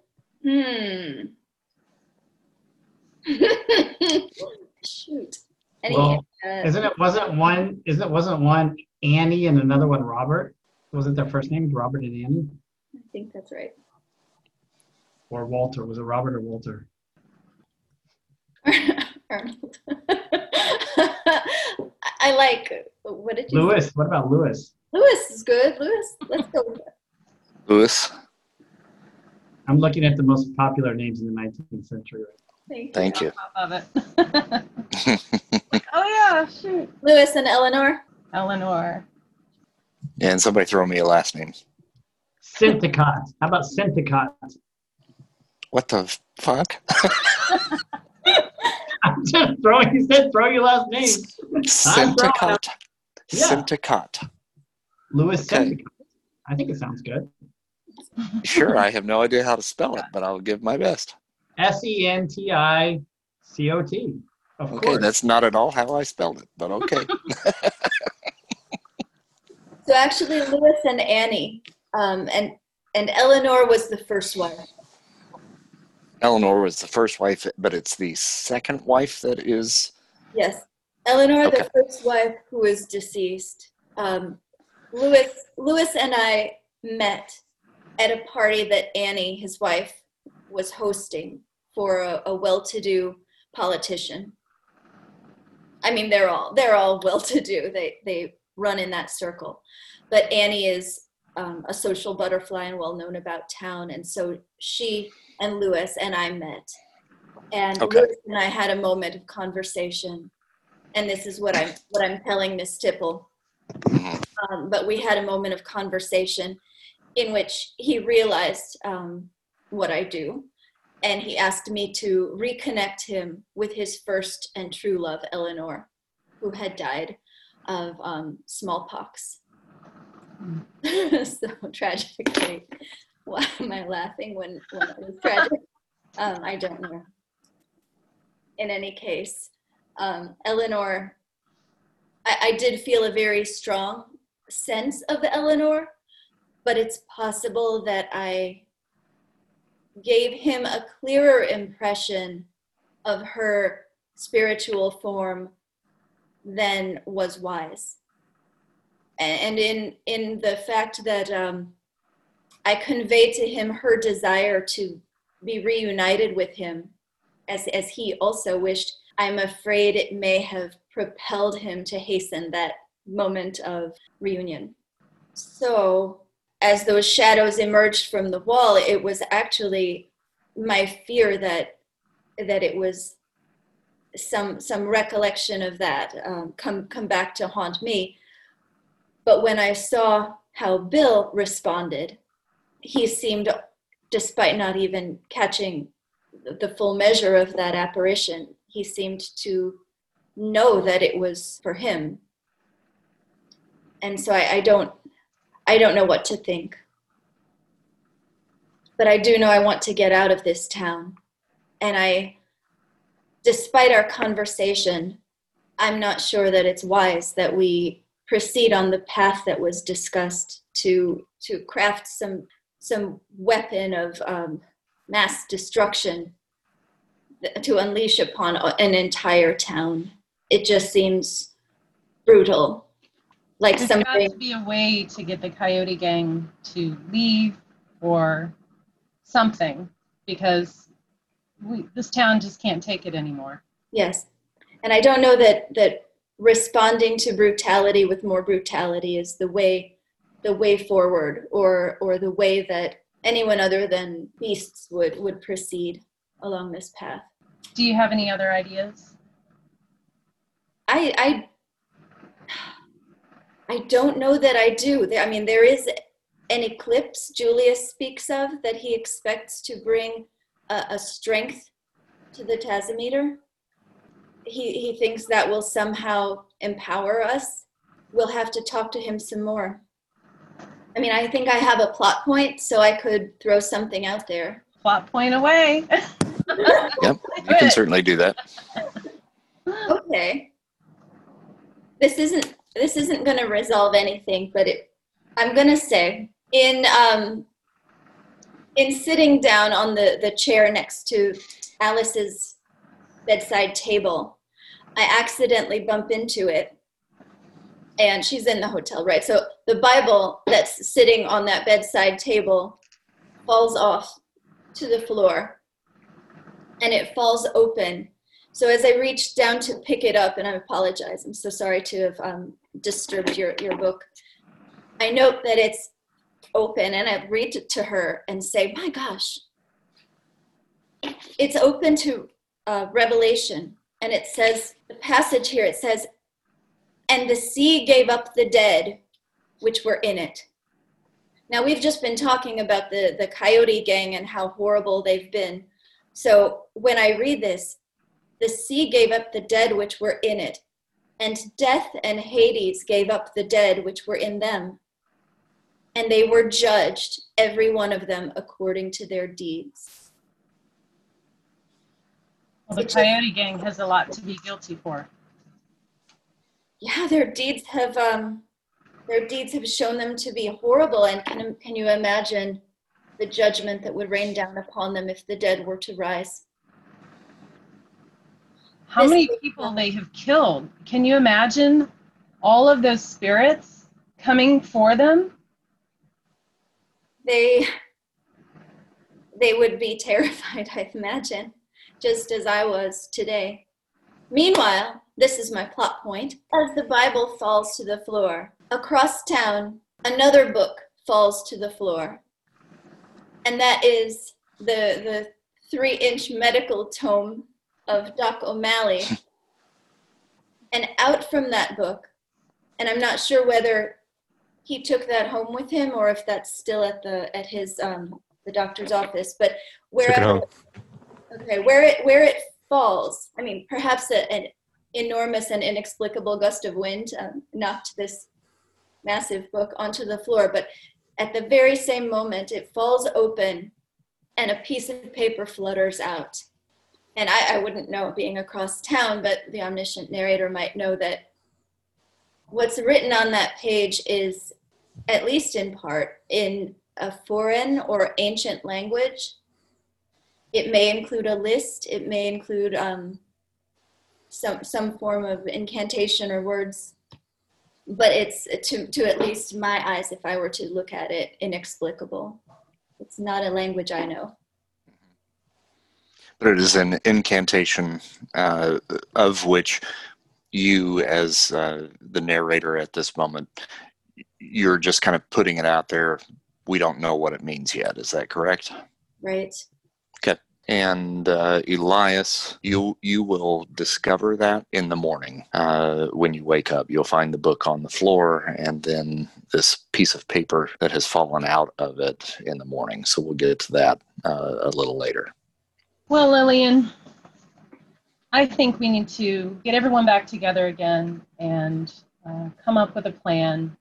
Speaker 6: Hmm. Shoot any
Speaker 4: Well,
Speaker 6: uh,
Speaker 4: Isn't it wasn't one isn't it wasn't one Annie and another one Robert? Wasn't their first names Robert and Annie?
Speaker 6: i think that's right
Speaker 4: Or Walter? Was it Robert or Walter?
Speaker 6: Arnold. I like. What did you?
Speaker 4: Lewis. What about Lewis?
Speaker 6: Say? Lewis is good. Lewis, let's go. with that.
Speaker 2: Louis?
Speaker 4: I'm looking at the most popular names in the 19th century. Right
Speaker 2: Thank you.
Speaker 5: Of it. oh yeah, shoot.
Speaker 6: Lewis and Eleanor.
Speaker 5: Eleanor.
Speaker 2: Yeah, and somebody throw me a last name.
Speaker 4: Synthicott. How about Synthicott?
Speaker 2: What the fuck?
Speaker 4: I'm just throwing. You said throw your last name. I'm. Yeah.
Speaker 2: Syndicate.
Speaker 4: Lewis
Speaker 2: Okay.
Speaker 4: Synthicott. I think it sounds good.
Speaker 2: Sure, I have no idea how to spell it, but I'll give my best.
Speaker 4: S E N T I C O T. Of
Speaker 2: Okay,
Speaker 4: course.
Speaker 2: that's not at all how I spelled it, but okay.
Speaker 6: So actually, Lewis and Annie, um, and and Eleanor was the first wife.
Speaker 2: Eleanor was the first wife, but it's the second wife that is.
Speaker 6: Yes, Eleanor,
Speaker 2: Okay.
Speaker 6: the first wife who is deceased. Um, Lewis, Lewis and I met at a party that Annie, his wife, was hosting for a, a well-to-do politician. I mean, they're all they're all well-to-do. They they run in that circle, but Annie is um, a social butterfly and well known about town, and so she and Lewis and I met, and
Speaker 2: Okay.
Speaker 6: Lewis and I had a moment of conversation, and this is what I'm what I'm telling Miss Tipple.
Speaker 2: Mhm.
Speaker 6: Um, but we had a moment of conversation in which he realized um, what I do, and he asked me to reconnect him with his first and true love, Eleanor, who had died of um, smallpox. so tragically, why am I laughing when, when it was tragic? Um, I don't know. In any case, um, Eleanor, I, I did feel a very strong sense of Eleanor, but it's possible that I gave him a clearer impression of her spiritual form than was wise. And in in the fact that um, I conveyed to him her desire to be reunited with him, as as he also wished, I'm afraid it may have propelled him to hasten that moment of reunion. So, as those shadows emerged from the wall, it was actually my fear that that it was some some recollection of that um, come come back to haunt me. But when I saw how Bill responded, he seemed, despite not even catching the full measure of that apparition, he seemed to know that it was for him. And so I, I don't I don't know what to think. But I do know I want to get out of this town. And I despite our conversation, I'm not sure that it's wise that we proceed on the path that was discussed to to craft some some weapon of um, mass destruction to unleash upon an entire town. It just seems brutal. Like
Speaker 5: There's
Speaker 6: something.
Speaker 5: got to be a way to get the coyote gang to leave or something because we, this town just can't take it anymore.
Speaker 6: Yes. And I don't know that that responding to brutality with more brutality is the way the way forward or or the way that anyone other than beasts would would proceed along this path.
Speaker 5: Do you have any other ideas?
Speaker 6: I I I don't know that I do. I mean there is an eclipse Julius speaks of that he expects to bring a, a strength to the Tasometer. He, he thinks that will somehow empower us. We'll have to talk to him some more. I mean, I think I have a plot point, so I could throw something out there.
Speaker 5: Plot point away.
Speaker 2: Yep, you can certainly do that.
Speaker 6: Okay. This isn't this isn't going to resolve anything, but it, I'm going to say in um, in sitting down on the the chair next to Alice's bedside table, I accidentally bump into it. And she's in the hotel, right? So the Bible that's sitting on that bedside table falls off to the floor and it falls open. So as I reach down to pick it up, and I apologize, I'm so sorry to have um, disturbed your, your book. I note that it's open, and I read it to her and say, My gosh, it's open to uh, Revelation. And it says, the passage here, it says, And the sea gave up the dead which were in it. Now, we've just been talking about the, the coyote gang and how horrible they've been. So when I read this, the sea gave up the dead which were in it, and death and Hades gave up the dead which were in them. And they were judged, every one of them, according to their deeds.
Speaker 5: Well, the coyote gang has a lot to be guilty for.
Speaker 6: Yeah, their deeds have um, their deeds have shown them to be horrible. And can can you imagine the judgment that would rain down upon them if the dead were to rise?
Speaker 5: How many people they have killed? Can you imagine all of those spirits coming for them?
Speaker 6: they they would be terrified i imagine just as i was today meanwhile this is my plot point as the bible falls to the floor across town another book falls to the floor and that is the the three inch medical tome of doc o'malley. And out from that book and i'm not sure whether he took that home with him or if that's still at the at his um the doctor's office but wherever okay where it where it falls i mean perhaps a, an enormous and inexplicable gust of wind um, knocked this massive book onto the floor but at the very same moment it falls open and a piece of paper flutters out and I, I wouldn't know being across town but the omniscient narrator might know that what's written on that page is, at least in part, in a foreign or ancient language. It may include a list. It may include um, some some form of incantation or words, but it's to to at least my eyes, if I were to look at it, inexplicable. It's not a language I know.
Speaker 2: But it is an incantation uh, of which you, as uh, the narrator at this moment, you're just kind of putting it out there. We don't know what it means yet. Is that correct?
Speaker 6: Right. Okay.
Speaker 2: And uh, Elias, you you will discover that in the morning uh, when you wake up. You'll find the book on the floor, and then this piece of paper that has fallen out of it in the morning. So we'll get to that uh, a little later.
Speaker 5: Well, Lillian, I think we need to get everyone back together again and uh, come up with a plan.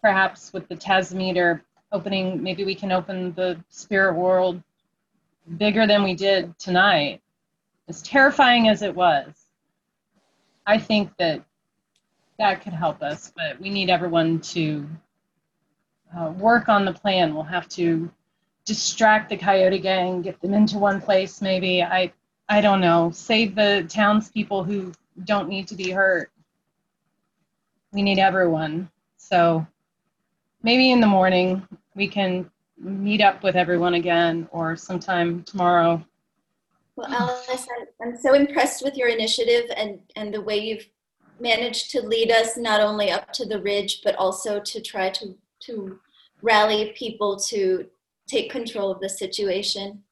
Speaker 5: Perhaps with the Tasometer opening, maybe we can open the spirit world bigger than we did tonight. As terrifying as it was, I think that that could help us, but we need everyone to uh, work on the plan. We'll have to distract the coyote gang, get them into one place maybe. I I don't know. Save the townspeople who don't need to be hurt. we need everyone. So maybe in the morning we can meet up with everyone again or sometime tomorrow.
Speaker 6: Well, Alice, I'm, so impressed with your initiative and, and the way you've managed to lead us not only up to the ridge, but also to try to, to rally people to take control of the situation.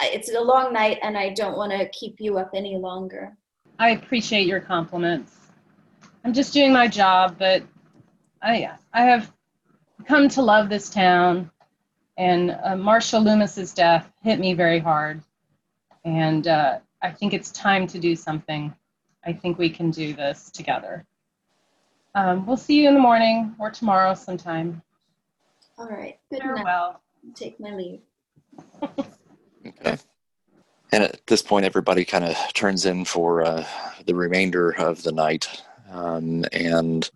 Speaker 6: It's a long night and I don't want to keep you up any longer.
Speaker 5: I appreciate your compliments. I'm just doing my job, but I, I have come to love this town. And uh, Marshall Loomis's death hit me very hard. And uh, I think it's time to do something. I think we can do this together. Um, we'll see you in the morning or tomorrow sometime.
Speaker 6: All right. Good
Speaker 5: Farewell.
Speaker 6: night. Take my leave.
Speaker 2: Okay. And at this point, everybody kind of turns in for uh, the remainder of the night um, and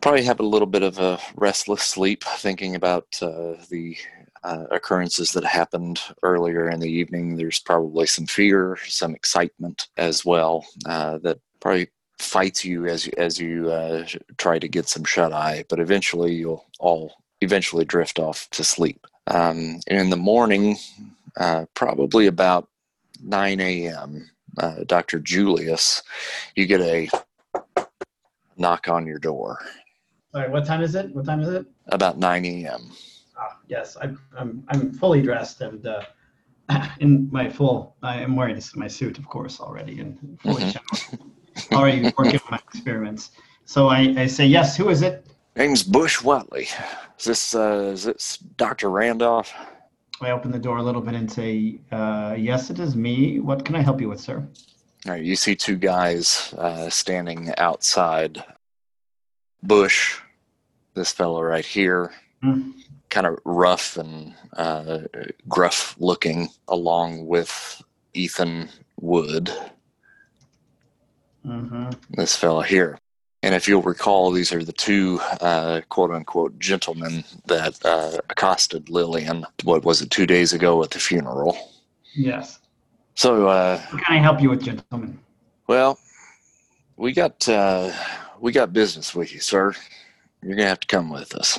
Speaker 2: probably have a little bit of a restless sleep thinking about uh, the uh, occurrences that happened earlier in the evening. There's probably some fear, some excitement as well uh, that probably fights you as as you uh, try to get some shut eye, but eventually you'll all eventually drift off to sleep. Um, in the morning, uh, probably about 9 a.m., uh, Dr. Julius, you get a knock on your door.
Speaker 4: All right, what time is it? What time is it?
Speaker 2: About 9 a.m.
Speaker 4: Ah, yes, I'm, I'm, I'm fully dressed and uh, in my full, I am wearing my suit, of course, already and fully mm-hmm. already working on my experiments. So I, I say, yes, who is it?
Speaker 2: Name's Bush Watley. Is this, uh, is this Dr. Randolph?
Speaker 4: I open the door a little bit and say, uh, yes, it is me. What can I help you with, sir?
Speaker 2: All right, you see two guys uh, standing outside. Bush, this fellow right here, mm. kind of rough and uh, gruff looking, along with Ethan Wood. Mm-hmm. This fellow here. And if you'll recall, these are the two uh, quote unquote gentlemen that uh, accosted Lillian, what was it, two days ago at the funeral?
Speaker 4: Yes.
Speaker 2: So, uh,
Speaker 4: what can I help you with, gentlemen?
Speaker 2: Well, we got uh, we got business with you, sir. You're gonna have to come with us.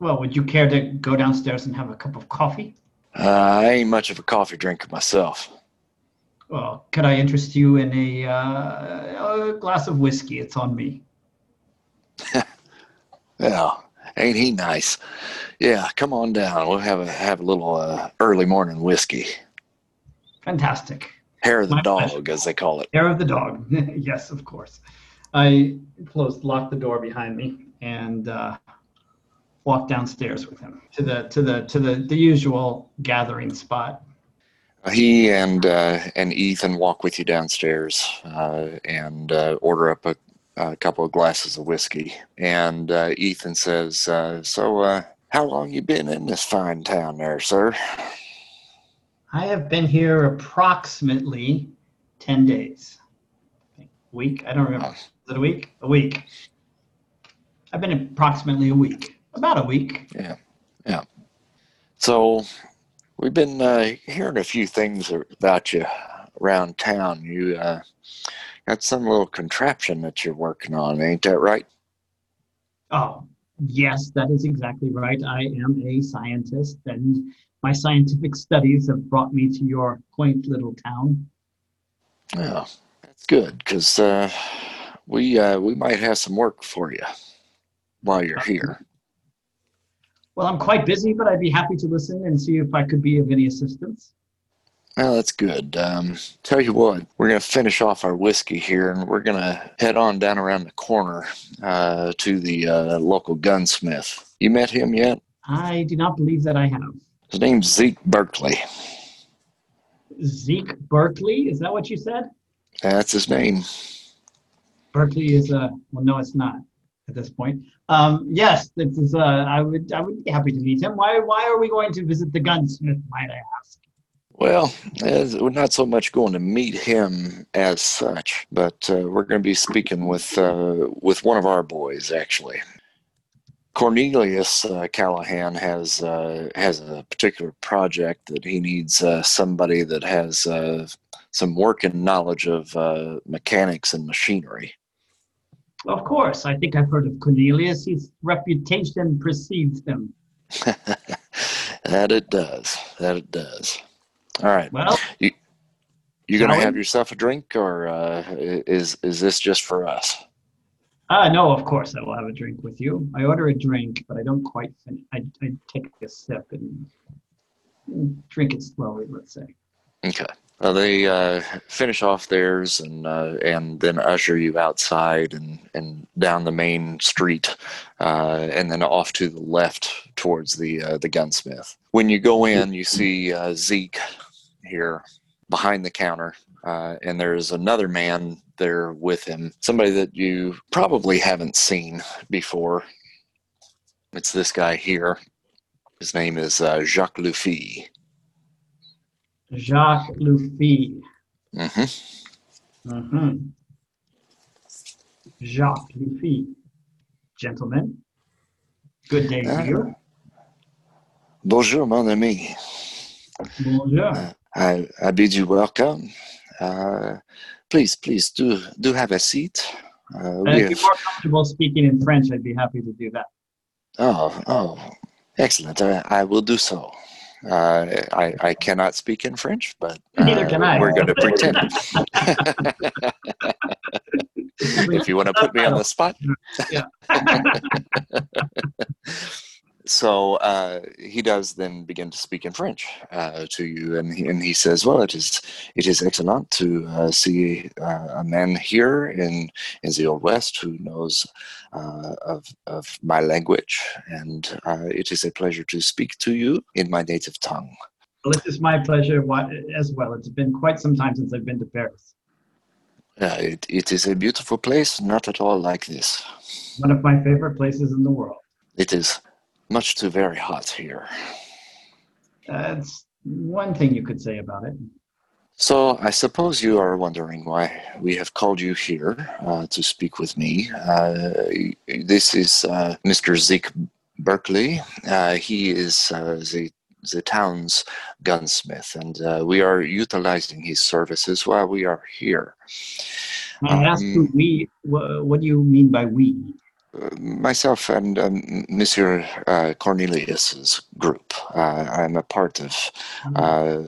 Speaker 4: Well, would you care to go downstairs and have a cup of coffee?
Speaker 2: Uh, I ain't much of a coffee drinker myself.
Speaker 4: Well, could I interest you in a, uh, a glass of whiskey? It's on me.
Speaker 2: yeah, ain't he nice? Yeah, come on down. We'll have a have a little uh, early morning whiskey.
Speaker 4: Fantastic.
Speaker 2: Hair of the My dog, pleasure. as they call it.
Speaker 4: Hair of the dog. yes, of course. I closed, locked the door behind me, and uh, walked downstairs with him to the to the to the the usual gathering spot
Speaker 2: he and uh, and Ethan walk with you downstairs uh, and uh, order up a, a, couple of glasses of whiskey. And uh, Ethan says, uh, "So, uh, how long you been in this fine town, there, sir?"
Speaker 4: I have been here approximately ten days. A week? I don't remember. Is it a week? A week. I've been approximately a week. About a week.
Speaker 2: Yeah. Yeah. So We've been uh, hearing a few things about you around town. You uh, got some little contraption that you're working on, ain't that right?
Speaker 4: Oh, yes, that is exactly right. I am a scientist, and my scientific studies have brought me to your quaint little town.
Speaker 2: Yeah, that's good because uh, we uh, we might have some work for you while you're here.
Speaker 4: Well, I'm quite busy, but I'd be happy to listen and see if I could be of any assistance.
Speaker 2: Well, that's good. Um, tell you what, we're going to finish off our whiskey here, and we're going to head on down around the corner uh, to the uh, local gunsmith. You met him yet?
Speaker 4: I do not believe that I have.
Speaker 2: His name's Zeke Berkeley.
Speaker 4: Zeke Berkeley? Is that what you said?
Speaker 2: That's his name.
Speaker 4: Berkeley is a well, no, it's not at this point. Um, yes, this is. Uh, I would. I would be happy to meet him. Why? Why are we going to visit the gunsmith? Might I ask?
Speaker 2: Well, we're not so much going to meet him as such, but uh, we're going to be speaking with uh, with one of our boys actually. Cornelius uh, Callahan has uh, has a particular project that he needs uh, somebody that has uh, some working knowledge of mechanics and machinery.
Speaker 4: Of course, I think I've heard of Cornelius. His reputation precedes him.
Speaker 2: that it does. That it does. All right.
Speaker 4: Well,
Speaker 2: you you gonna have yourself a drink, or uh, is is this just for us?
Speaker 4: uh, no, of course I will have a drink with you. I order a drink, but I don't quite finish. I, I take a sip and drink it slowly, let's say.
Speaker 2: Okay. Well, they uh, finish off theirs and uh, and then usher you outside and, and down the main street, uh, and then off to the left towards the uh, the gunsmith. When you go in, you see uh, Zeke here behind the counter, uh, and there's another man there with him, somebody that you probably haven't seen before. It's this guy here. His name is uh, Jacques Luffy.
Speaker 4: Jacques Luffy.
Speaker 2: hmm
Speaker 4: Mm-hmm. Jacques Luffy. Gentlemen, good day to you.
Speaker 2: Bonjour, mon ami.
Speaker 4: Bonjour.
Speaker 2: I, I bid you welcome. Uh, please, please do do have a seat. Uh,
Speaker 4: Uh,
Speaker 2: we
Speaker 4: if you're more comfortable speaking in French, I'd be happy to do that.
Speaker 2: oh, oh, excellent. I, I will do so. Uh, I, I cannot speak in French, but uh,
Speaker 4: Neither can I.
Speaker 2: we're going to pretend. if you want to put me on the spot.
Speaker 4: Yeah.
Speaker 2: so uh, he does then begin to speak in French uh, to you, and he, and he says, "Well, it is it is excellent to uh, see uh, a man here in in the Old West who knows uh, of of my language, and uh, it is a pleasure to speak to you in my native tongue."
Speaker 4: Well, it is my pleasure as well. It's been quite some time since I've been to Paris.
Speaker 2: Uh, it, it is a beautiful place, not at all like this.
Speaker 4: One of my favorite places in the world.
Speaker 2: It is much too very hot here.
Speaker 4: That's one thing you could say about it.
Speaker 2: So I suppose you are wondering why we have called you here uh, to speak with me. Uh, this is uh, Mr. Zeke Berkeley. Uh, he is uh, the the town's gunsmith, and uh, we are utilizing his services while we are here.
Speaker 4: I ask
Speaker 2: Um,
Speaker 4: who we, wha- what do you mean by we?
Speaker 2: Myself and um, Monsieur uh, Cornelius's group. Uh, I'm a part of uh,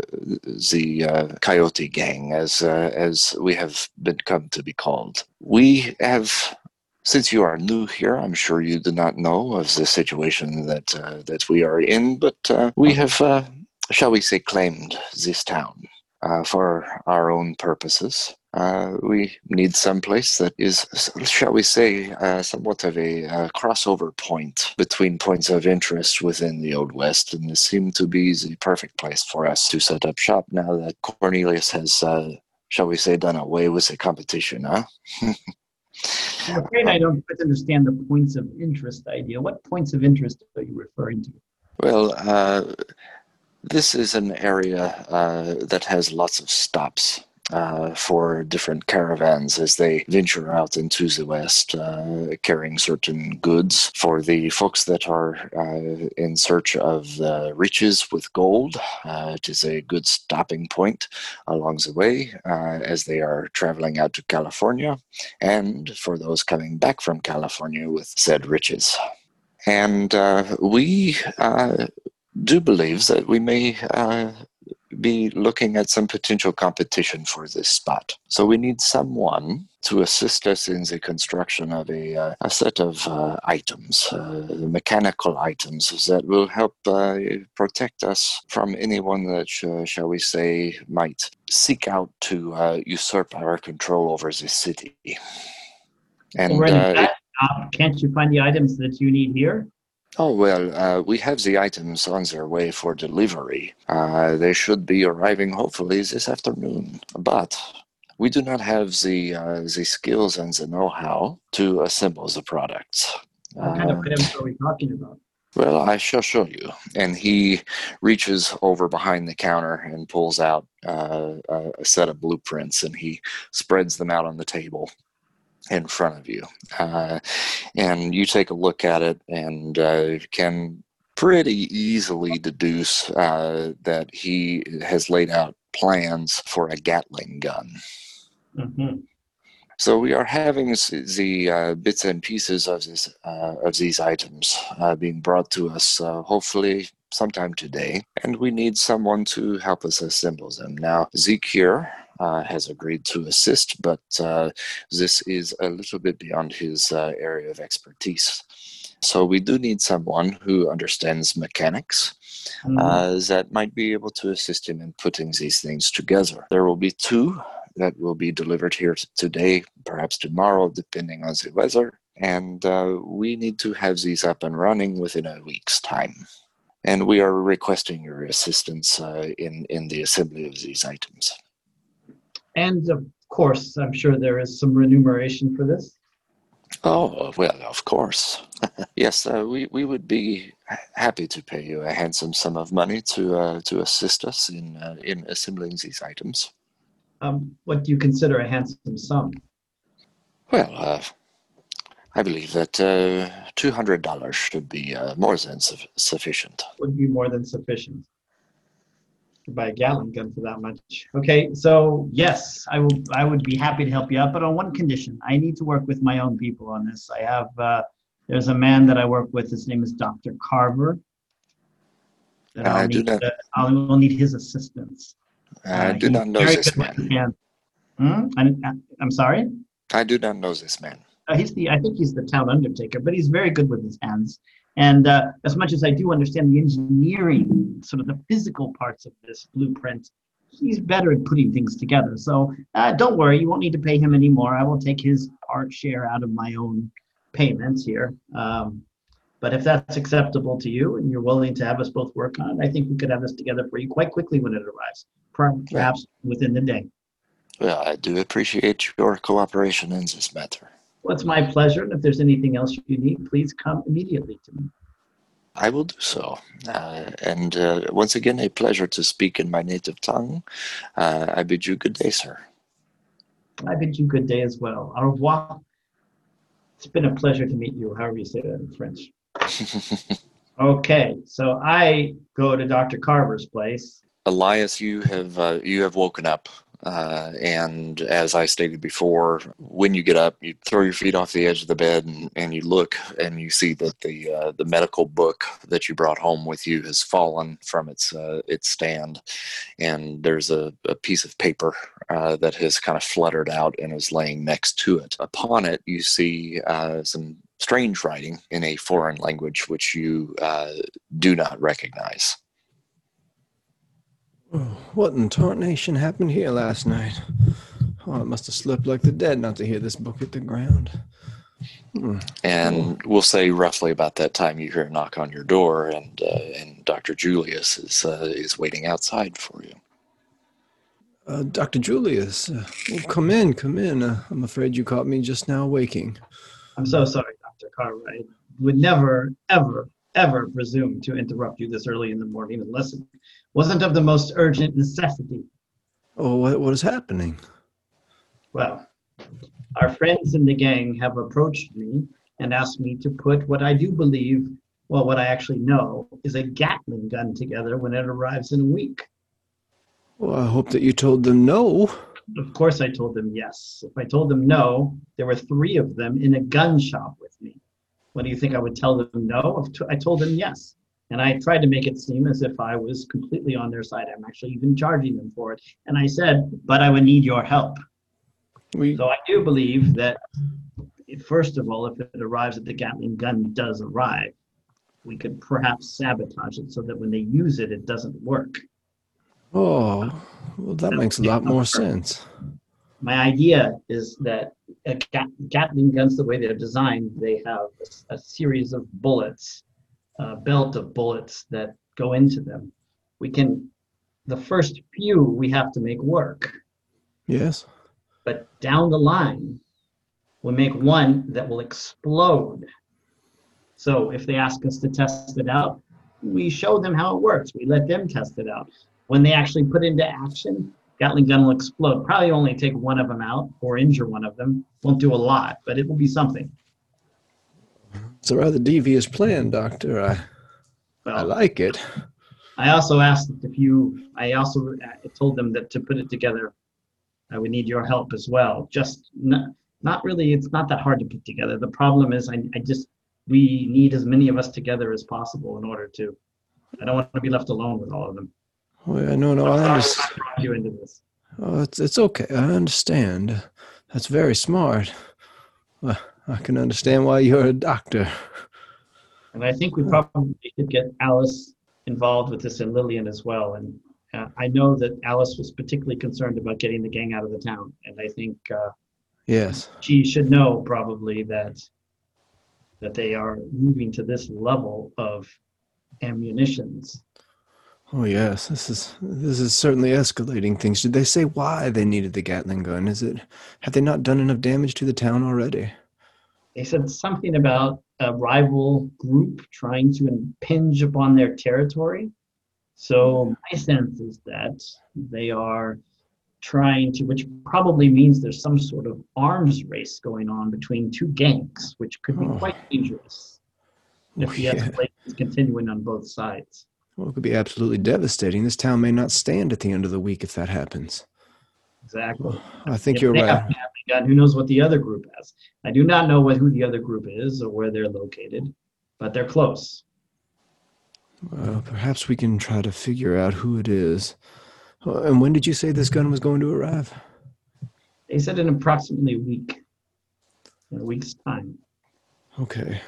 Speaker 2: the uh, Coyote Gang, as uh, as we have been come to be called. We have, since you are new here, I'm sure you do not know of the situation that uh, that we are in, but uh, we have, uh, shall we say, claimed this town uh, for our own purposes. Uh, we need some place that is, shall we say, uh, somewhat of a uh, crossover point between points of interest within the Old West, and this seemed to be the perfect place for us to set up shop now that Cornelius has, uh, shall we say, done away with the competition, huh?
Speaker 4: I'm afraid I don't quite understand the points of interest idea. What points of interest are you referring to?
Speaker 2: Well, uh, this is an area uh, that has lots of stops uh, for different caravans as they venture out into the West, uh, carrying certain goods. For the folks that are uh, in search of riches with gold, uh, it is a good stopping point along the way uh, as they are traveling out to California, and for those coming back from California with said riches. And uh, we do believe that we may be looking at some potential competition for this spot. So we need someone to assist us in the construction of a, uh, a set of uh, items, uh, mechanical items that will help uh, protect us from anyone that, sh- shall we say, might seek out to uh, usurp our control over this city. And
Speaker 4: Already
Speaker 2: uh,
Speaker 4: can't you find the items that you need here?
Speaker 2: Oh, well, uh, we have the items on their way for delivery. Uh, they should be arriving hopefully this afternoon. But we do not have the, uh, the skills and the know how to assemble the products.
Speaker 4: What kind of
Speaker 2: Um,
Speaker 4: items are we talking about?
Speaker 2: well, I shall show you. And he reaches over behind the counter and pulls out uh, a set of blueprints and he spreads them out on the table in front of you. Uh, and you take a look at it and uh, can pretty easily deduce uh, that he has laid out plans for a Gatling gun.
Speaker 4: Mhm.
Speaker 2: So we are having the uh, bits and pieces of this uh, of these items uh, being brought to us, uh, hopefully sometime today, and we need someone to help us assemble them. Now, Zeke here uh, has agreed to assist, but uh, this is a little bit beyond his area of expertise. So we do need someone who understands mechanics. Mm-hmm. that might be able to assist him in putting these things together. There will be two that will be delivered here today, perhaps tomorrow, depending on the weather. And uh, we need to have these up and running within a week's time. And we are requesting your assistance uh, in, in the assembly of these items.
Speaker 4: And of course, I'm sure there is some remuneration for this.
Speaker 2: Oh, well, of course. yes, uh, we, we would be happy to pay you a handsome sum of money to, uh, to assist us in, uh, in assembling these items
Speaker 4: um, what do you consider a handsome sum?
Speaker 2: Well, uh, I believe that uh, two hundred dollars should be uh, more than su- sufficient.
Speaker 4: Would be more than sufficient. Could buy a Gatling gun for that much. Okay, so yes, I will. I would be happy to help you out, but on one condition: I need to work with my own people on this. I have. Uh, there's a man that I work with. His name is Doctor Carver.
Speaker 2: That I
Speaker 4: do
Speaker 2: not.
Speaker 4: I will need his assistance.
Speaker 2: I uh, do not know this man.
Speaker 4: Hmm? I'm, I'm sorry?
Speaker 2: I do not know this man.
Speaker 4: Uh, he's the, I think he's the town undertaker, but he's very good with his hands. And uh, as much as I do understand the engineering, sort of the physical parts of this blueprint, he's better at putting things together. So uh, don't worry, you won't need to pay him anymore. I will take his part share out of my own payments here. Um, but if that's acceptable to you and you're willing to have us both work on it, I think we could have this together for you quite quickly when it arrives, perhaps within the day.
Speaker 2: Well, I do appreciate your cooperation in this matter.
Speaker 4: Well, it's my pleasure. And if there's anything else you need, please come immediately to me.
Speaker 2: I will do so. Uh, and uh, once again, a pleasure to speak in my native tongue. Uh, I bid you good day, sir.
Speaker 4: I bid you good day as well. Au revoir. It's been a pleasure to meet you, however you say that in French. okay, so I go to Dr. Carver's place.
Speaker 2: Elias, you have uh, you have woken up uh, and as I stated before, when you get up, you throw your feet off the edge of the bed and, and you look and you see that the uh, the medical book that you brought home with you has fallen from its uh, its stand, and there's a, a piece of paper uh, that has kind of fluttered out and is laying next to it. Upon it, you see uh, some strange writing in a foreign language which you uh, do not recognize.
Speaker 3: What in tarnation happened here last night? Oh, I must have slept like the dead not to hear this book hit the ground.
Speaker 2: Hmm. And we'll say roughly about that time you hear a knock on your door, and uh, and Doctor Julius is uh, is waiting outside for you.
Speaker 3: Uh, Doctor Julius, uh, oh, come in, come in. Uh, I'm afraid you caught me just now waking.
Speaker 4: I'm so sorry, Doctor Cartwright. Would never, ever, ever presume to interrupt you this early in the morning unless it wasn't of the most urgent necessity.
Speaker 3: Oh, what, what is happening?
Speaker 4: Well, our friends in the gang have approached me and asked me to put what I do believe, well, what I actually know, is a Gatling gun together when it arrives in a week.
Speaker 3: Well, I hope that you told them no.
Speaker 4: Of course, I told them yes. If I told them no, there were three of them in a gun shop with me. What do you think I would tell them no? I told them yes. And I tried to make it seem as if I was completely on their side. I'm actually even charging them for it. And I said, but I would need your help. We, so I do believe that, first of all, if it arrives at the Gatling gun does arrive, we could perhaps sabotage it so that when they use it, it doesn't work.
Speaker 3: Oh, well, that, that makes a lot more sense.
Speaker 4: My idea is that Gatling guns, the way they're designed, they have a, a series of bullets uh, belt of bullets that go into them. We can, the first few we have to make work.
Speaker 3: Yes.
Speaker 4: But down the line, we'll make one that will explode. So if they ask us to test it out, we show them how it works. We let them test it out. When they actually put into action, Gatling gun will explode. Probably only take one of them out or injure one of them. Won't do a lot, but it will be something.
Speaker 3: It's a rather devious plan, Doctor. I, well, I like it.
Speaker 4: I also asked if you, I also uh, told them that to put it together, uh, I would need your help as well. Just, not really. It's not that hard to put together. The problem is, I, I just we need as many of us together as possible in order to. I don't want to be left alone with all of them.
Speaker 3: Well, yeah, no, no, I understand.
Speaker 4: brought you into this.
Speaker 3: Oh, it's it's okay. I understand. That's very smart. Well, I can understand why you're a doctor.
Speaker 4: And I think we probably should get Alice involved with this and Lillian as well. And uh, I know that Alice was particularly concerned about getting the gang out of the town. And I think uh,
Speaker 3: Yes.
Speaker 4: she should know probably that that they are moving to this level of ammunitions.
Speaker 3: Oh yes. This is this is certainly escalating things. Did they say why they needed the Gatling gun? Is it have they not done enough damage to the town already?
Speaker 4: They said something about a rival group trying to impinge upon their territory. So my sense is that they are trying to, which probably means there's some sort of arms race going on between two gangs, which could be
Speaker 3: Oh.
Speaker 4: quite dangerous oh, if
Speaker 3: Oh,
Speaker 4: the
Speaker 3: yeah.
Speaker 4: escalation is continuing on both sides.
Speaker 3: Well, it could be absolutely devastating. This town may not stand at the end of the week if that happens.
Speaker 4: Exactly.
Speaker 3: I think
Speaker 4: If
Speaker 3: you're
Speaker 4: they
Speaker 3: right.
Speaker 4: have a gun, who knows what the other group has? I do not know what, who the other group is or where they're located, but they're close.
Speaker 3: Well, perhaps we can try to figure out who it is. Uh, and when did you say this gun was going to arrive?
Speaker 4: They said in approximately a week, in a week's time.
Speaker 3: Okay.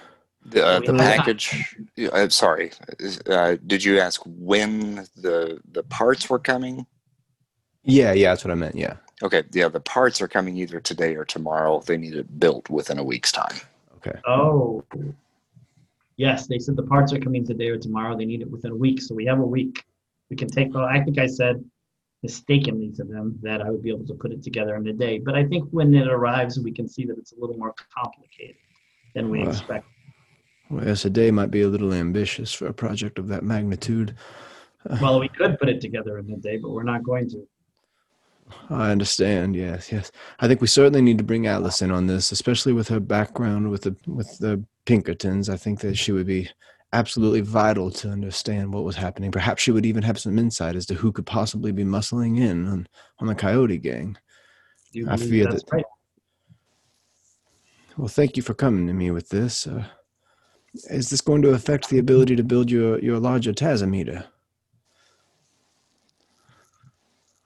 Speaker 2: The, uh, the package. I'm sorry. Uh, did you ask when the the parts were coming?
Speaker 3: Yeah, yeah, that's what I meant. Yeah.
Speaker 2: Okay, yeah, the parts are coming either today or tomorrow. They need it built within a week's time.
Speaker 3: Okay.
Speaker 4: Oh, yes, they said the parts are coming today or tomorrow. They need it within a week, so we have a week. We can take. Well, I think I said mistakenly to them that I would be able to put it together in a day, but I think when it arrives, we can see that it's a little more complicated than we
Speaker 3: Wow.
Speaker 4: expect.
Speaker 3: Well, yes, a day might be a little ambitious for a project of that magnitude.
Speaker 4: Well, we could put it together in a day, but we're not going to.
Speaker 3: I understand. Yes, yes. I think we certainly need to bring Alice in on this, especially with her background with the with the Pinkertons. I think that she would be absolutely vital to understand what was happening. Perhaps she would even have some insight as to who could possibly be muscling in on, on the Coyote Gang.
Speaker 4: You
Speaker 3: I fear
Speaker 4: that's
Speaker 3: that-
Speaker 4: right?
Speaker 3: Well, thank you for coming to me with this. Uh, is this going to affect the ability to build your, your larger tasometer?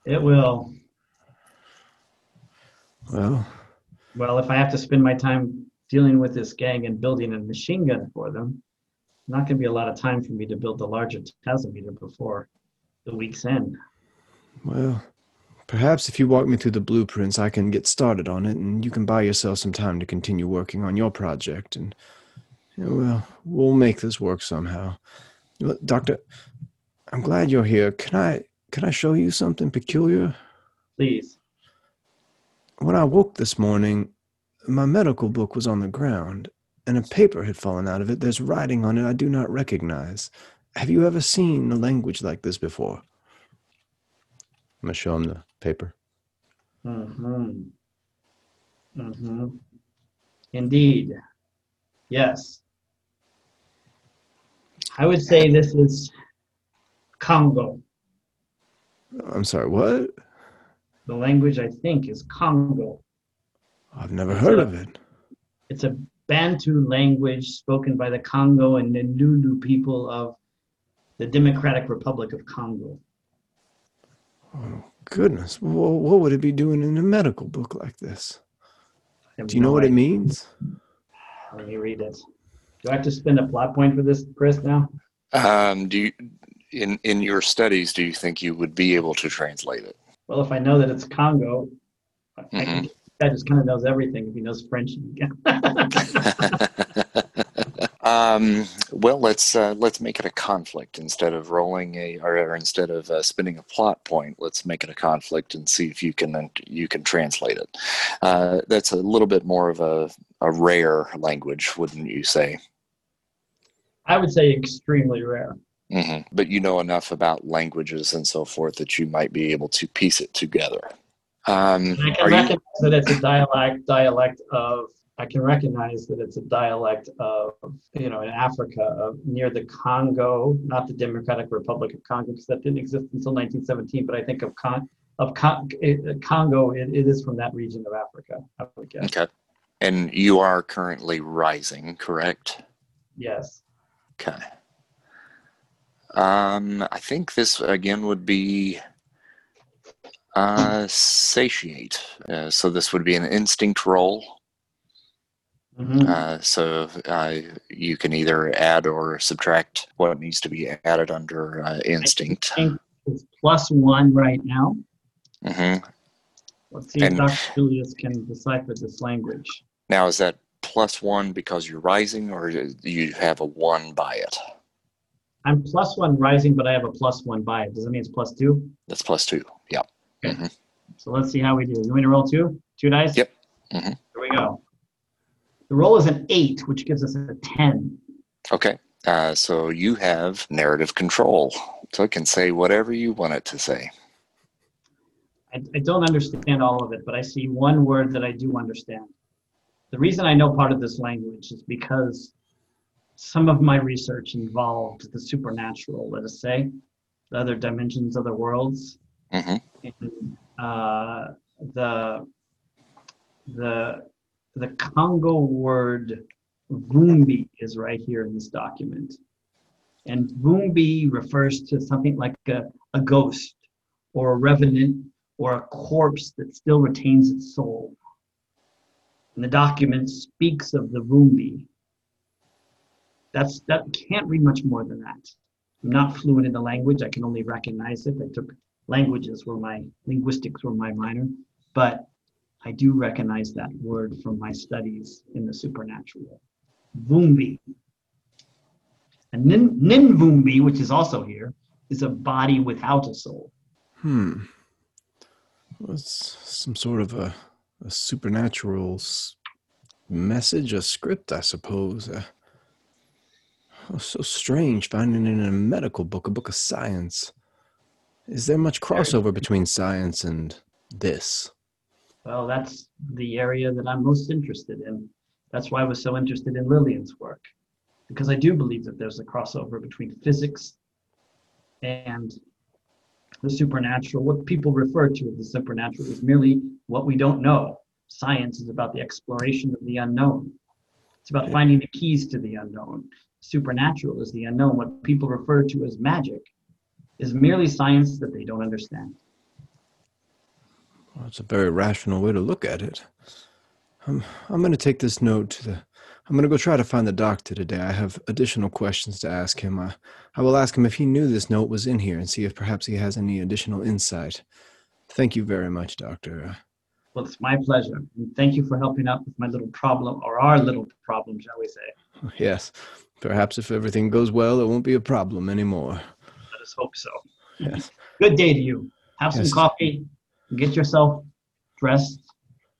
Speaker 4: It will.
Speaker 3: Well,
Speaker 4: Well, if I have to spend my time dealing with this gang and building a machine gun for them, not going to be a lot of time for me to build the larger tasometer before the week's end.
Speaker 3: well, perhaps if you walk me through the blueprints, I can get started on it, and you can buy yourself some time to continue working on your project. And you know, well, we'll make this work somehow. Doctor, I'm glad you're here. Can I can I show you something peculiar?
Speaker 4: Please.
Speaker 3: When I woke this morning, my medical book was on the ground, and a paper had fallen out of it. There's writing on it I do not recognize. Have you ever seen a language like this before? I'm gonna show him the paper.
Speaker 4: Mm-hmm. Mm-hmm. Indeed. Yes. I would say this is Congo.
Speaker 3: I'm sorry, what?
Speaker 4: The language I think is Congo.
Speaker 3: I've never heard of it.
Speaker 4: It's a Bantu language spoken by the Congo and Ndulu people of the Democratic Republic of Congo.
Speaker 3: Oh, goodness. Well, what would it be doing in a medical book like this? Do you know
Speaker 4: no
Speaker 3: what it means?
Speaker 4: Let me read it. Do I have to spend a plot point for this, Chris, now?
Speaker 2: Um, do you, in in your studies, do you think you would be able to translate it?
Speaker 4: Well, if I know that it's Congo, I
Speaker 2: Mhm.
Speaker 4: think that just kind of knows everything if he knows French.
Speaker 2: um, well, let's uh, let's make it a conflict instead of rolling a or, or instead of uh, spinning a plot point. Let's make it a conflict and see if you can you can translate it. Uh, that's a little bit more of a a rare language, wouldn't you say?
Speaker 4: I would say extremely rare.
Speaker 2: Hmm But you know enough about languages and so forth that you might be able to piece it together. Um,
Speaker 4: I can
Speaker 2: are you?
Speaker 4: recognize that it's a dialect dialect of. I can recognize that it's a dialect of, you know, in Africa, of near the Congo, not the Democratic Republic of Congo, because that didn't exist until 1917. But I think of Con- of Con- it- Congo. It, it is from that region of Africa. I would guess.
Speaker 2: Okay. And you are currently rising, correct?
Speaker 4: Yes.
Speaker 2: Okay. Um, I think this again would be uh, satiate. Uh, so this would be an instinct roll.
Speaker 4: Mhm.
Speaker 2: Uh, so uh, you can either add or subtract what needs to be added under uh, instinct.
Speaker 4: think it's plus one right now.
Speaker 2: hmm
Speaker 4: Let's see if
Speaker 2: And-
Speaker 4: Dr. Julius can decipher this language.
Speaker 2: Now, is that plus one because you're rising, or you have a one by it?
Speaker 4: I'm plus one rising, but I have a plus one by it. Does that mean it's plus two?
Speaker 2: That's plus two. Yeah. Okay.
Speaker 4: So let's see how we do. You want to roll two? Two dice?
Speaker 2: Yep. Mhm.
Speaker 4: Here we go. The roll is an eight, which gives us a 10.
Speaker 2: Okay. Uh, so you have narrative control, so it can say whatever you want it to say.
Speaker 4: I, I don't understand all of it, but I see one word that I do understand. The reason I know part of this language is because some of my research involved the supernatural, let us say, the other dimensions, other worlds.
Speaker 2: hmm
Speaker 4: And, uh, the the the Congo word Vumbi is right here in this document. And Vumbi refers to something like a, a ghost or a revenant or a corpse that still retains its soul. And the document speaks of the Vumbi. That's that can't read much more than that. I'm not fluent in the language. I can only recognize it. I took languages were my linguistics were my minor, but I do recognize that word from my studies in the supernatural. Vumbi. And nin, Ninvumbi, which is also here, is a body without a soul.
Speaker 3: Hmm. Well, it's some sort of a, a supernatural message, a script, I suppose. Uh, oh, so strange finding it in a medical book, a book of science. Is there much crossover between science and this?
Speaker 4: Well, that's the area that I'm most interested in. That's why I was so interested in Lillian's work, because I do believe that there's a crossover between physics and the supernatural. What people refer to as the supernatural is merely what we don't know. Science is about the exploration of the unknown. It's about finding the keys to the unknown. Supernatural is the unknown. What people refer to as magic is merely science that they don't understand.
Speaker 3: Well, it's a very rational way to look at it. Um, I'm, I'm going to take this note to the. I'm going to go try to find the doctor today. I have additional questions to ask him. I, I will ask him if he knew this note was in here and see if perhaps he has any additional insight. Thank you very much, Doctor.
Speaker 4: Well, it's my pleasure. And thank you for helping out with my little problem, or our little problem, shall we say.
Speaker 3: Yes, perhaps if everything goes well, it won't be a problem anymore.
Speaker 4: Let us hope so.
Speaker 3: Yes.
Speaker 4: Good day to you. Have some coffee, get yourself dressed,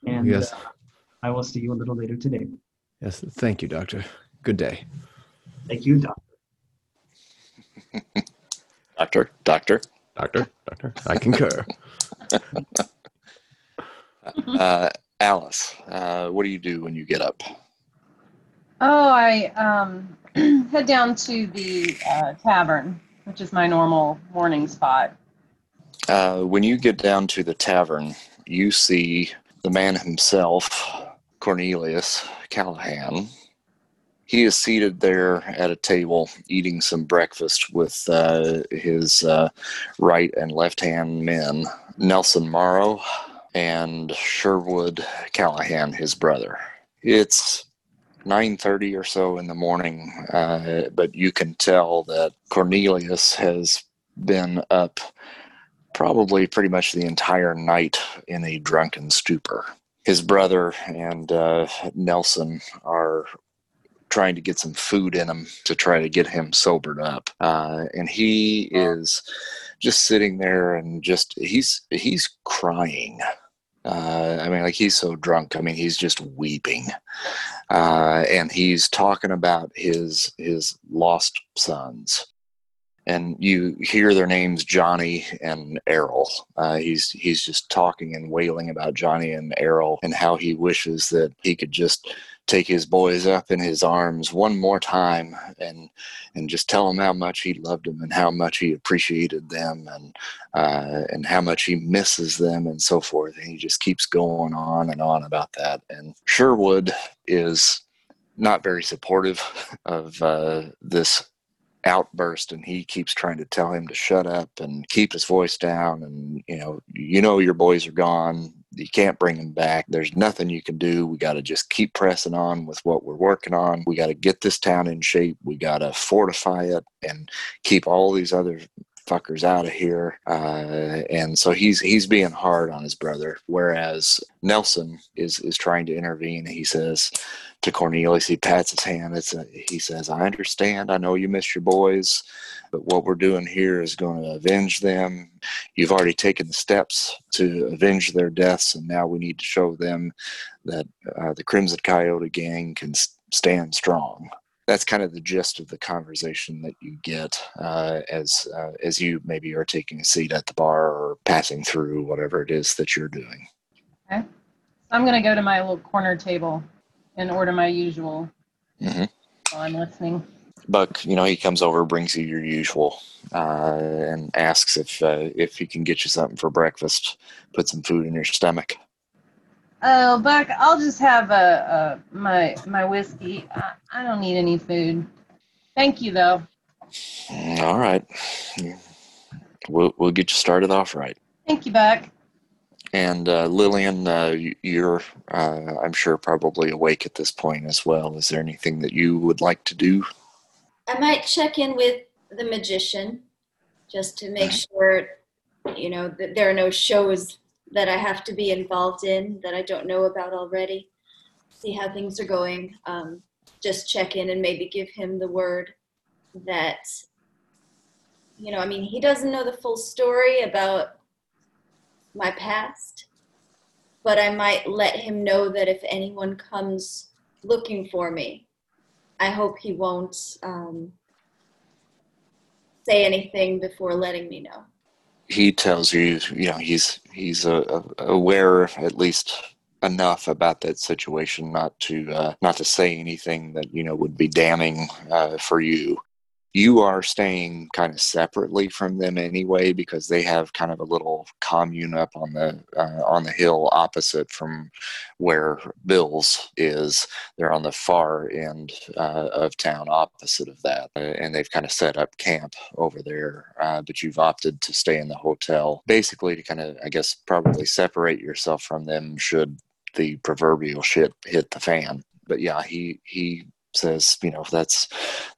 Speaker 4: and
Speaker 3: Yes.
Speaker 4: uh, I will see you a little later today.
Speaker 3: Yes. Thank you, Doctor. Good day.
Speaker 4: Thank you, Doc.
Speaker 2: Doctor, doctor.
Speaker 3: Doctor. Doctor. I concur.
Speaker 2: Uh, Alice, uh, what do you do when you get up?
Speaker 5: Oh, I um, head down to the uh, tavern, which is my normal morning spot.
Speaker 2: Uh, when you get down to the tavern, you see the man himself, Cornelius Callahan. He is seated there at a table eating some breakfast with uh, his uh, right and left hand men, Nelson Morrow and Sherwood Callahan, his brother. It's 9:30 or so in the morning, uh, but you can tell that Cornelius has been up probably pretty much the entire night in a drunken stupor. His brother and uh, Nelson are trying to get some food in him to try to get him sobered up, uh, and he is just sitting there and just he's he's crying. Uh, I mean, like he's so drunk. I mean, he's just weeping, uh, and he's talking about his his lost sons and you hear their names Johnny and Errol. Uh, he's he's just talking and wailing about Johnny and Errol and how he wishes that he could just take his boys up in his arms one more time and and just tell them how much he loved them and how much he appreciated them and uh, and how much he misses them and so forth. And he just keeps going on and on about that. And Sherwood is not very supportive of uh, this outburst and he keeps trying to tell him to shut up and keep his voice down and you know you know your boys are gone you can't bring them back there's nothing you can do we got to just keep pressing on with what we're working on we got to get this town in shape we got to fortify it and keep all these other fuckers out of here. Uh, and so he's he's being hard on his brother, whereas Nelson is is trying to intervene. He says to Cornelius, he pats his hand. It's a, he says, "I understand. I know you miss your boys, but what we're doing here is going to avenge them. You've already taken the steps to avenge their deaths, and now we need to show them that uh, the Crimson Coyote gang can stand strong." that's kind of the gist of the conversation that you get uh, as uh, as you maybe are taking a seat at the bar or passing through whatever it is that you're doing.
Speaker 5: Okay, so I'm gonna go to my little corner table and order my usual mm-hmm. while I'm listening.
Speaker 2: Buck, you know, he comes over, brings you your usual, uh, and asks if uh, if he can get you something for breakfast, put some food in your stomach.
Speaker 5: Oh, Buck, I'll just have a, a my my whiskey. I, I don't need any food. Thank you, though.
Speaker 2: All right, we'll we'll get you started off right.
Speaker 5: Thank you, Buck.
Speaker 2: And uh, Lillian, uh, you're uh, I'm sure probably awake at this point as well. Is there anything that you would like to do?
Speaker 6: I might check in with the magician just to make sure you know that there are no shows that I have to be involved in that I don't know about already. See how things are going. Um, just check in and maybe give him the word that, you know, I mean, he doesn't know the full story about my past, but I might let him know that if anyone comes looking for me, I hope he won't um, say anything before letting me know.
Speaker 2: He tells you, you know, he's he's uh, aware at least enough about that situation not to uh, not to say anything that you know would be damning uh, for you you are staying kind of separately from them anyway because they have kind of a little commune up on the uh, on the hill opposite from where Bill's is. They're on the far end uh, of town, opposite of that, uh, and they've kind of set up camp over there. Uh, but you've opted to stay in the hotel, basically to kind of, I guess, probably separate yourself from them should the proverbial shit hit the fan but yeah, he he says, you know, that's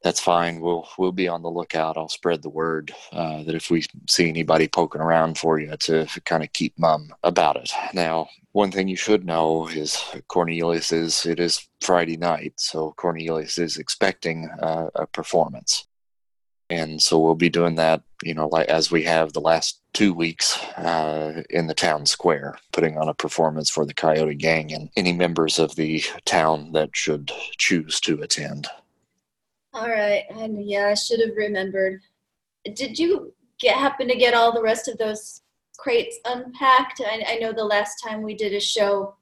Speaker 2: that's fine. We'll we'll be on the lookout. I'll spread the word uh, that if we see anybody poking around for you, to kind of keep mum about it. Now, one thing you should know is Cornelius is it is Friday night, so Cornelius is expecting uh, a performance and so we'll be doing that you know like as we have the last two weeks uh, in the town square putting on a performance for the coyote gang and any members of the town that should choose to attend.
Speaker 6: All right and yeah i should have remembered. Did you get happen to get all the rest of those crates unpacked? I, I know the last time we did a show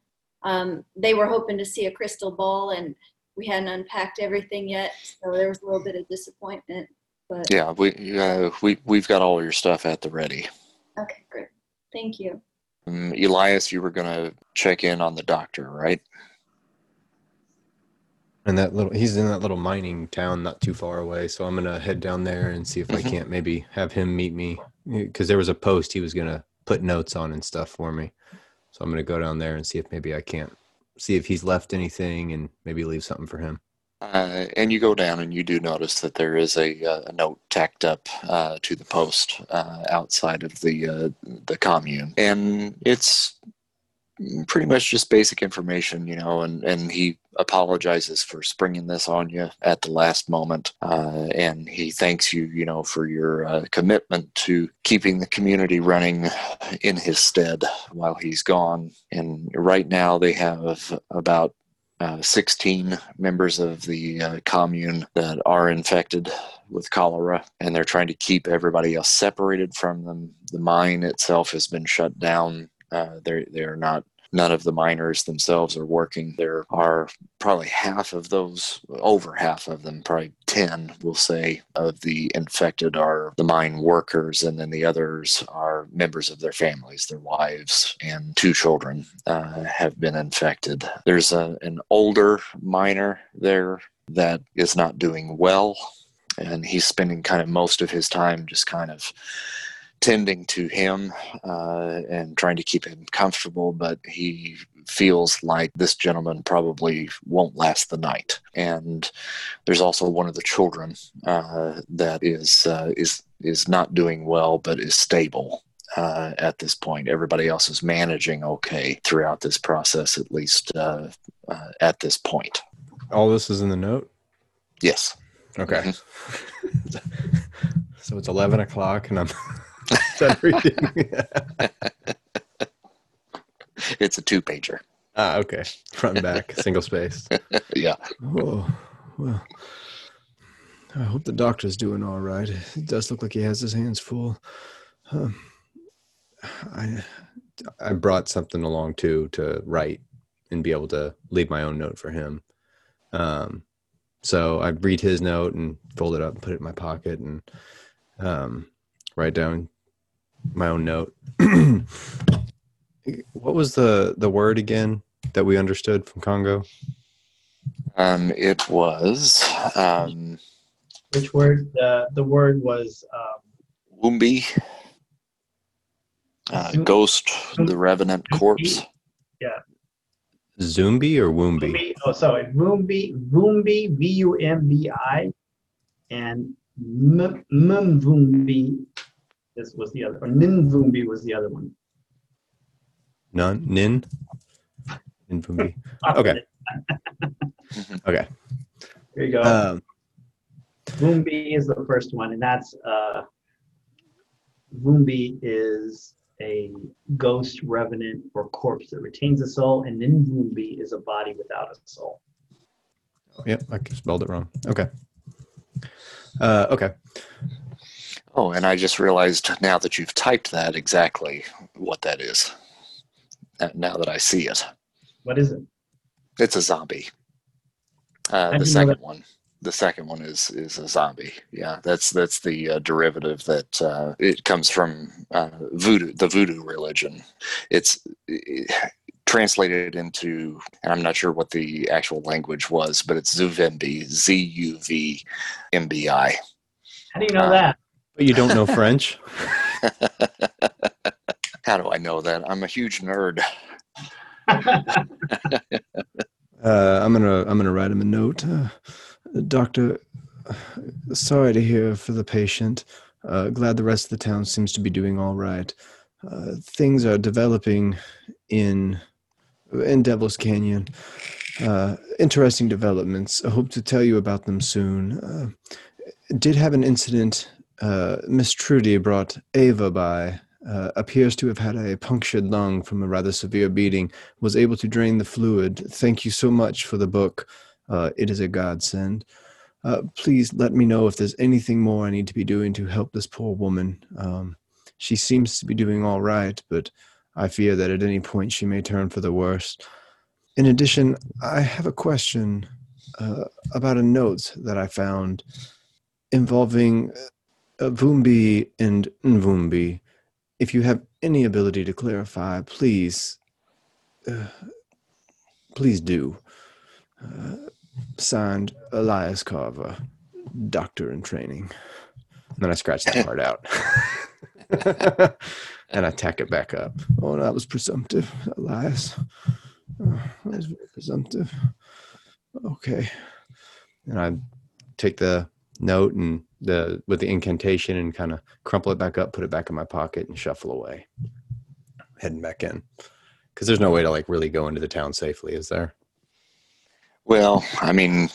Speaker 6: um, they were hoping to see a crystal ball and we hadn't unpacked everything yet so there was a little bit of disappointment but
Speaker 2: yeah, we uh, we we've got all your stuff at the ready.
Speaker 6: Okay, great. Thank you.
Speaker 2: Um, Elias, you were going to check in on the doctor, right?
Speaker 3: And that little, he's in that little mining town not too far away. So I'm going to head down there and see if mm-hmm. I can't maybe have him meet me. Because there was a post he was going to put notes on and stuff for me. So I'm going to go down there and see if maybe I can't see if he's left anything and maybe leave something for him.
Speaker 2: Uh, and you go down and you do notice that there is a, uh, a note tacked up uh, to the post uh, outside of the uh, the commune, and it's pretty much just basic information, you know. And and he apologizes for springing this on you at the last moment, uh, and he thanks you, you know, for your commitment to keeping the community running in his stead while he's gone. And right now they have about uh, 16 members of the uh, commune that are infected with cholera, and they're trying to keep everybody else separated from them. The mine itself has been shut down. Uh, they're they're not none of the miners themselves are working. There are probably half of those, over half of them, probably 10, we'll say, of the infected are the mine workers, and then the others are members of their families, their wives, and two children uh, have been infected. There's a, an older miner there that is not doing well, and he's spending kind of most of his time just kind of tending to him uh, and trying to keep him comfortable, but he feels like this gentleman probably won't last the night. And there's also one of the children uh, that is uh, is is not doing well, but is stable. Uh, at this point, everybody else is managing okay throughout this process, at least uh, uh, at this point.
Speaker 3: All this is in the note.
Speaker 2: Yes.
Speaker 3: Okay. Mm-hmm. so it's eleven o'clock, and I'm everything.
Speaker 2: it's a two pager.
Speaker 3: Ah, okay. Front and back, single space.
Speaker 2: yeah.
Speaker 3: Oh, well. I hope the doctor's doing all right. It does look like he has his hands full. Um, I I brought something along too to write and be able to leave my own note for him. Um, so I read his note and fold it up and put it in my pocket and um, write down my own note. what was the the word again that we understood from Congo?
Speaker 2: Um, it was um,
Speaker 4: which word? The the word was um,
Speaker 2: Wumbi. Uh, ghost, the revenant corpse.
Speaker 4: Yeah.
Speaker 3: Zumbi or Woombi?
Speaker 4: Oh, sorry, Woombi, Woombi, V U M B I, and Mumvumbi this was the other, or Ninvumbi was the other one.
Speaker 3: None, Nin, Ninvumbi. Okay. okay.
Speaker 4: There you go. Um, Vumbi is the first one, and that's uh, Vumbi is a ghost, revenant, or corpse that retains a soul, and Ninvumbi is a body without a soul.
Speaker 3: Yep, I spelled it wrong. Okay. Uh, okay.
Speaker 2: Oh, and I just realized now that you've typed that exactly what that is. Uh, now that I see it.
Speaker 4: What is it?
Speaker 2: It's a zombie. Uh, the second one. The second one is is a zombie. Yeah, that's that's the uh, derivative that uh, it comes from uh, voodoo, the voodoo religion. It's it, translated into, and I'm not sure what the actual language was, but it's Zuvembi, Z U V M B I.
Speaker 4: How do you know that?
Speaker 3: But you don't know French?
Speaker 2: How do I know that? I'm a huge nerd.
Speaker 3: uh, I'm gonna I'm gonna write him a note, uh, Doctor. Sorry to hear for the patient. Uh, glad the rest of the town seems to be doing all right. Uh, things are developing in in Devil's Canyon. Uh, interesting developments. I hope to tell you about them soon. Uh, did have an incident uh, Miss Trudy brought Ava by. Uh, appears to have had a punctured lung from a rather severe beating. Was able to drain the fluid. Thank you so much for the book. Uh, it is a godsend. Uh, please let me know if there's anything more I need to be doing to help this poor woman. Um, she seems to be doing all right, but I fear that at any point she may turn for the worse. In addition, I have a question uh, about a note that I found involving Vumbi and Nvumbi, if you have any ability to clarify, please, uh, please do. Uh, signed, Elias Carver, doctor in training. And then I scratch that part out. and I tack it back up. Oh, that was presumptive, Elias. Oh, that was very presumptive. Okay. And I take the note and the with the incantation and kind of crumple it back up, put it back in my pocket, and shuffle away, heading back in. Because there's no way to like really go into the town safely, is there?
Speaker 2: Well, I mean,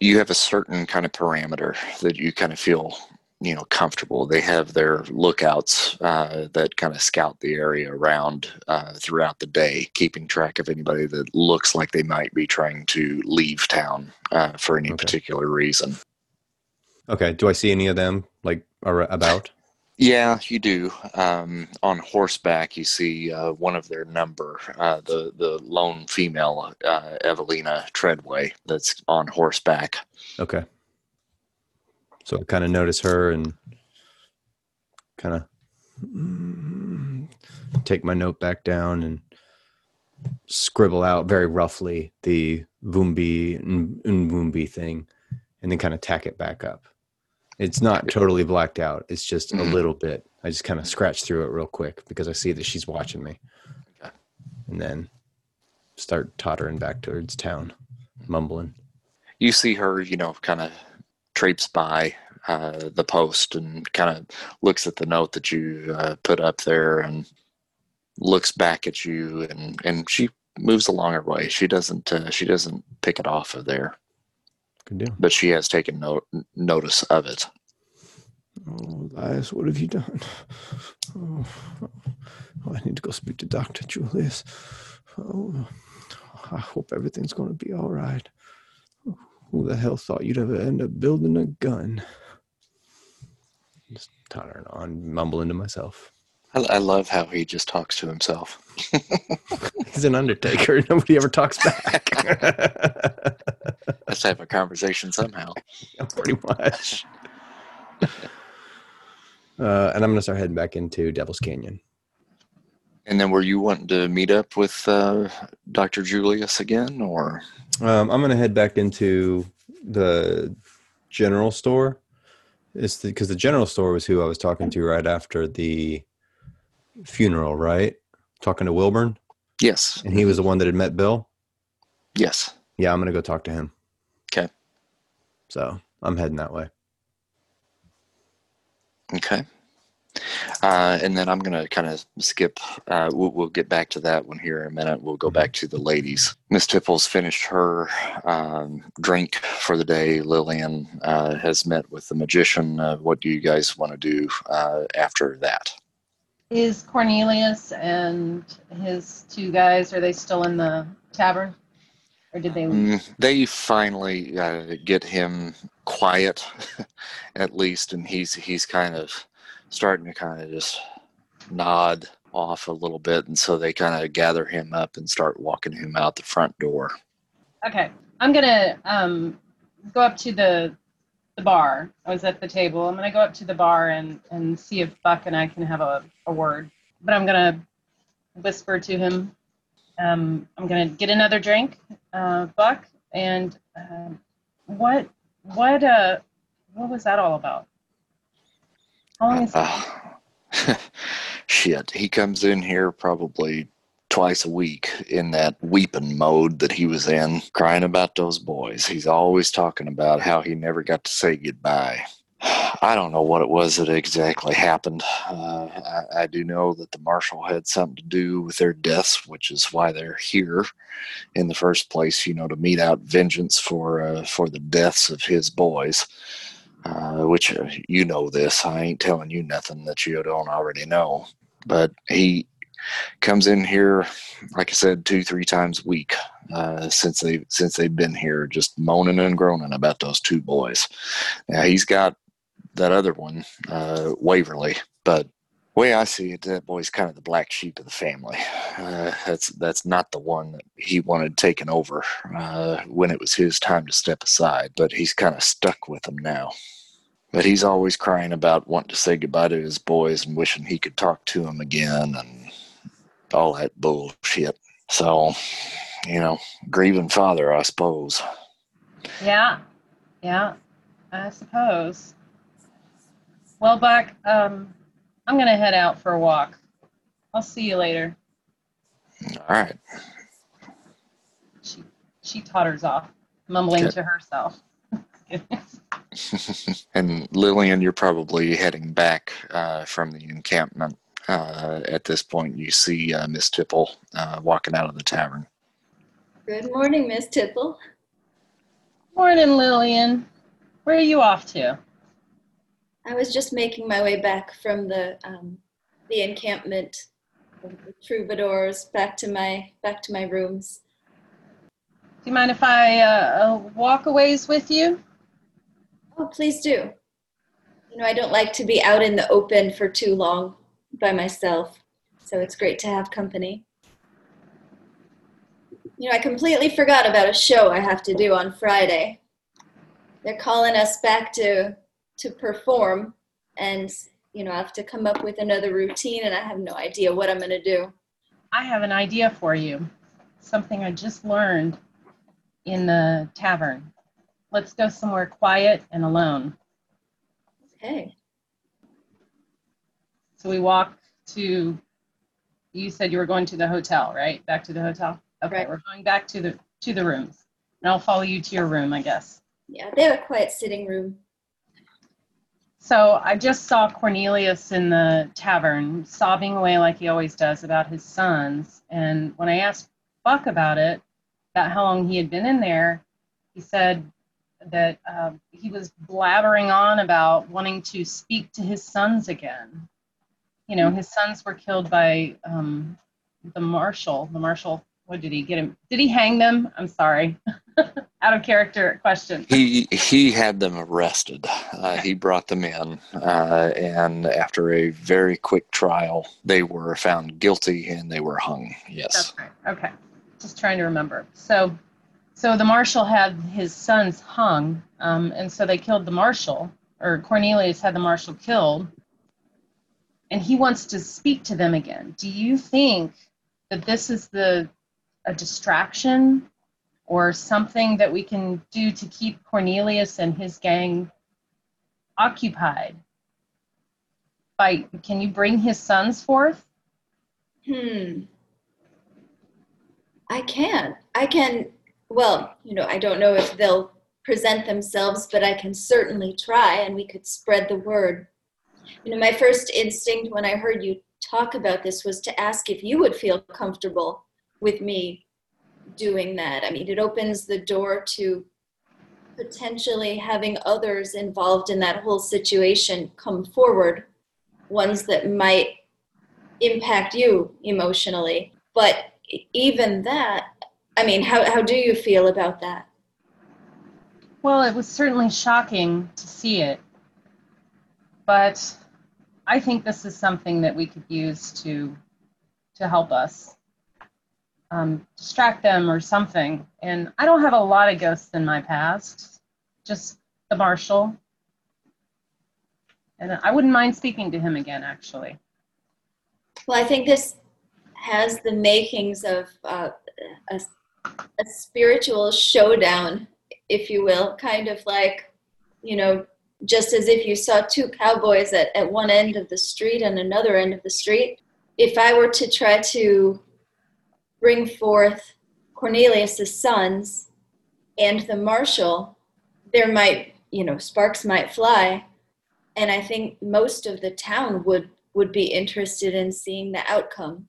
Speaker 2: you have a certain kind of parameter that you kind of feel you know comfortable they have their lookouts uh, that kind of scout the area around uh, throughout the day keeping track of anybody that looks like they might be trying to leave town uh, for any okay. particular reason
Speaker 3: Okay. Do I see any of them like about?
Speaker 2: Yeah, you do. Um, on horseback, you see uh, one of their number, uh, the the lone female, uh, Evelina Treadway, that's on horseback.
Speaker 3: Okay. So I kind of notice her and kind of take my note back down and scribble out very roughly the Vumbi and Vumbi thing and then kind of tack it back up. It's not totally blacked out. It's just a
Speaker 2: Mhm.
Speaker 3: little bit. I just kind of scratch through it real quick because I see that she's watching me.
Speaker 2: Okay.
Speaker 3: And then start tottering back towards town, mumbling.
Speaker 2: You see her, you know, kind of traipse by uh, the post and kind of looks at the note that you uh, put up there and looks back at you and and she moves along her way. She doesn't uh, she doesn't pick it off of there,
Speaker 3: Good deal.
Speaker 2: but she has taken no- notice of it.
Speaker 3: Oh, Elias, what have you done? Oh, oh, I need to go speak to Dr. Julius. Oh, I hope everything's going to be all right. Who the hell thought you'd ever end up building a gun? Just tottering on, mumbling to myself.
Speaker 2: I, I love how he just talks to himself.
Speaker 3: He's an undertaker. Nobody ever talks back.
Speaker 2: Let's have a conversation somehow.
Speaker 3: Pretty much. Uh, and I'm going to start heading back into Devil's Canyon.
Speaker 2: And then were you wanting to meet up with uh, Dr. Julius again or
Speaker 3: Um, I'm gonna head back into the general store. It's because the, general store was who I was talking to right after the funeral, right? Talking to Wilburn,
Speaker 2: Yes.
Speaker 3: and he was the one that had met Bill.
Speaker 2: Yes.
Speaker 3: Yeah, I'm gonna go talk to him.
Speaker 2: Okay.
Speaker 3: So I'm heading that way.
Speaker 2: Okay. Uh, and then I'm going to kind of skip. Uh, we'll, we'll get back to that one here in a minute. We'll go back to the ladies. Miss Tipples finished her um, drink for the day. Lillian uh, has met with the magician. Uh, what do you guys want to do uh, after that?
Speaker 5: Is Cornelius and his two guys, are they still in the tavern? Or did they leave?
Speaker 2: Mm, they finally uh, get him quiet, at least, and he's he's kind of starting to kind of just nod off a little bit, and so they kind of gather him up and start walking him out the front door.
Speaker 5: Okay, I'm gonna um, go up to the the bar. I was at the table. I'm gonna go up to the bar and and see if Buck and I can have a, a word. But I'm gonna whisper to him. Um, I'm gonna get another drink, uh, Buck. And um, what what uh what was that all about? How long is
Speaker 2: Uh, shit, he comes in here probably twice a week in that weeping mode that he was in, crying about those boys. He's always talking about how he never got to say goodbye. I don't know what it was that exactly happened. Uh, I, I do know that the marshal had something to do with their deaths, which is why they're here in the first place. You know, to mete out vengeance for uh, for the deaths of his boys uh, which uh, you know this. I ain't telling you nothing that you don't already know. But he comes in here, like I said, two, three times a week uh, since they since they've been here, just moaning and groaning about those two boys. Now he's got that other one, uh, Waverly, but way I see it, that boy's kind of the black sheep of the family. Uh, that's that's not the one that he wanted taken over uh, when it was his time to step aside. But he's kind of stuck with them now. But he's always crying about wanting to say goodbye to his boys and wishing he could talk to them again and all that bullshit. So, you know, grieving father, I suppose.
Speaker 5: Yeah, yeah, I suppose. Well, Buck, um, I'm gonna head out for a walk. I'll see you later.
Speaker 2: All right.
Speaker 5: She she totters off, mumbling
Speaker 2: Okay.
Speaker 5: to herself.
Speaker 2: and Lillian, you're probably heading back uh, from the encampment. Uh, at this point, you see uh, Miss Tipple uh, walking out of the tavern.
Speaker 6: Good morning, Miss Tipple.
Speaker 5: Morning, Lillian. Where are you off to?
Speaker 6: I was just making my way back from the um, the encampment of the troubadours back to my back to my rooms.
Speaker 5: Do you mind if I uh, uh, walk a ways with you?
Speaker 6: Oh, please do. You know, I don't like to be out in the open for too long by myself, so it's great to have company. You know, I completely forgot about a show I have to do on Friday. They're calling us back to to perform, and you know, I have to come up with another routine, and I have no idea what I'm going to do.
Speaker 5: I have an idea for you. Something I just learned in the tavern. Let's go somewhere quiet and alone.
Speaker 6: Okay.
Speaker 5: So we walk to, you said you were going to the hotel, right? Back to the hotel? Okay,
Speaker 6: Right.
Speaker 5: we're going back to the, to the rooms. And I'll follow you to your room, I guess.
Speaker 6: Yeah, they have a quiet sitting room.
Speaker 5: So I just saw Cornelius in the tavern sobbing away like he always does about his sons. And when I asked Buck about it, about how long he had been in there, he said that um, he was blabbering on about wanting to speak to his sons again. You know, his sons were killed by um, the marshal. The marshal, what did he get him? Did he hang them? I'm sorry. Out of character question.
Speaker 2: He he had them arrested. Uh, he brought them in, uh, and after a very quick trial, they were found guilty and they were hung. Yes.
Speaker 5: That's right. Okay. Just trying to remember. So, so the marshal had his sons hung, um, and so they killed the marshal, or Cornelius had the marshal killed, and he wants to speak to them again. Do you think that this is the a distraction or something that we can do to keep Cornelius and his gang occupied? By can you bring his sons forth?
Speaker 6: Hmm. I can. I can. Well, you know, I don't know if they'll present themselves, but I can certainly try and we could spread the word. You know, my first instinct when I heard you talk about this was to ask if you would feel comfortable with me doing that. I mean, it opens the door to potentially having others involved in that whole situation come forward, ones that might impact you emotionally. But even that, I mean, how, how do you feel about that?
Speaker 5: Well, it was certainly shocking to see it, but I think this is something that we could use to to help us um, distract them or something. And I don't have a lot of ghosts in my past, just the marshal. And I wouldn't mind speaking to him again, actually.
Speaker 6: Well, I think this has the makings of uh, a, a spiritual showdown, if you will, kind of like, you know, just as if you saw two cowboys at, at one end of the street and another end of the street. If I were to try to bring forth Cornelius's sons and the marshal, there might, you know, sparks might fly. And I think most of the town would would be interested in seeing the outcome.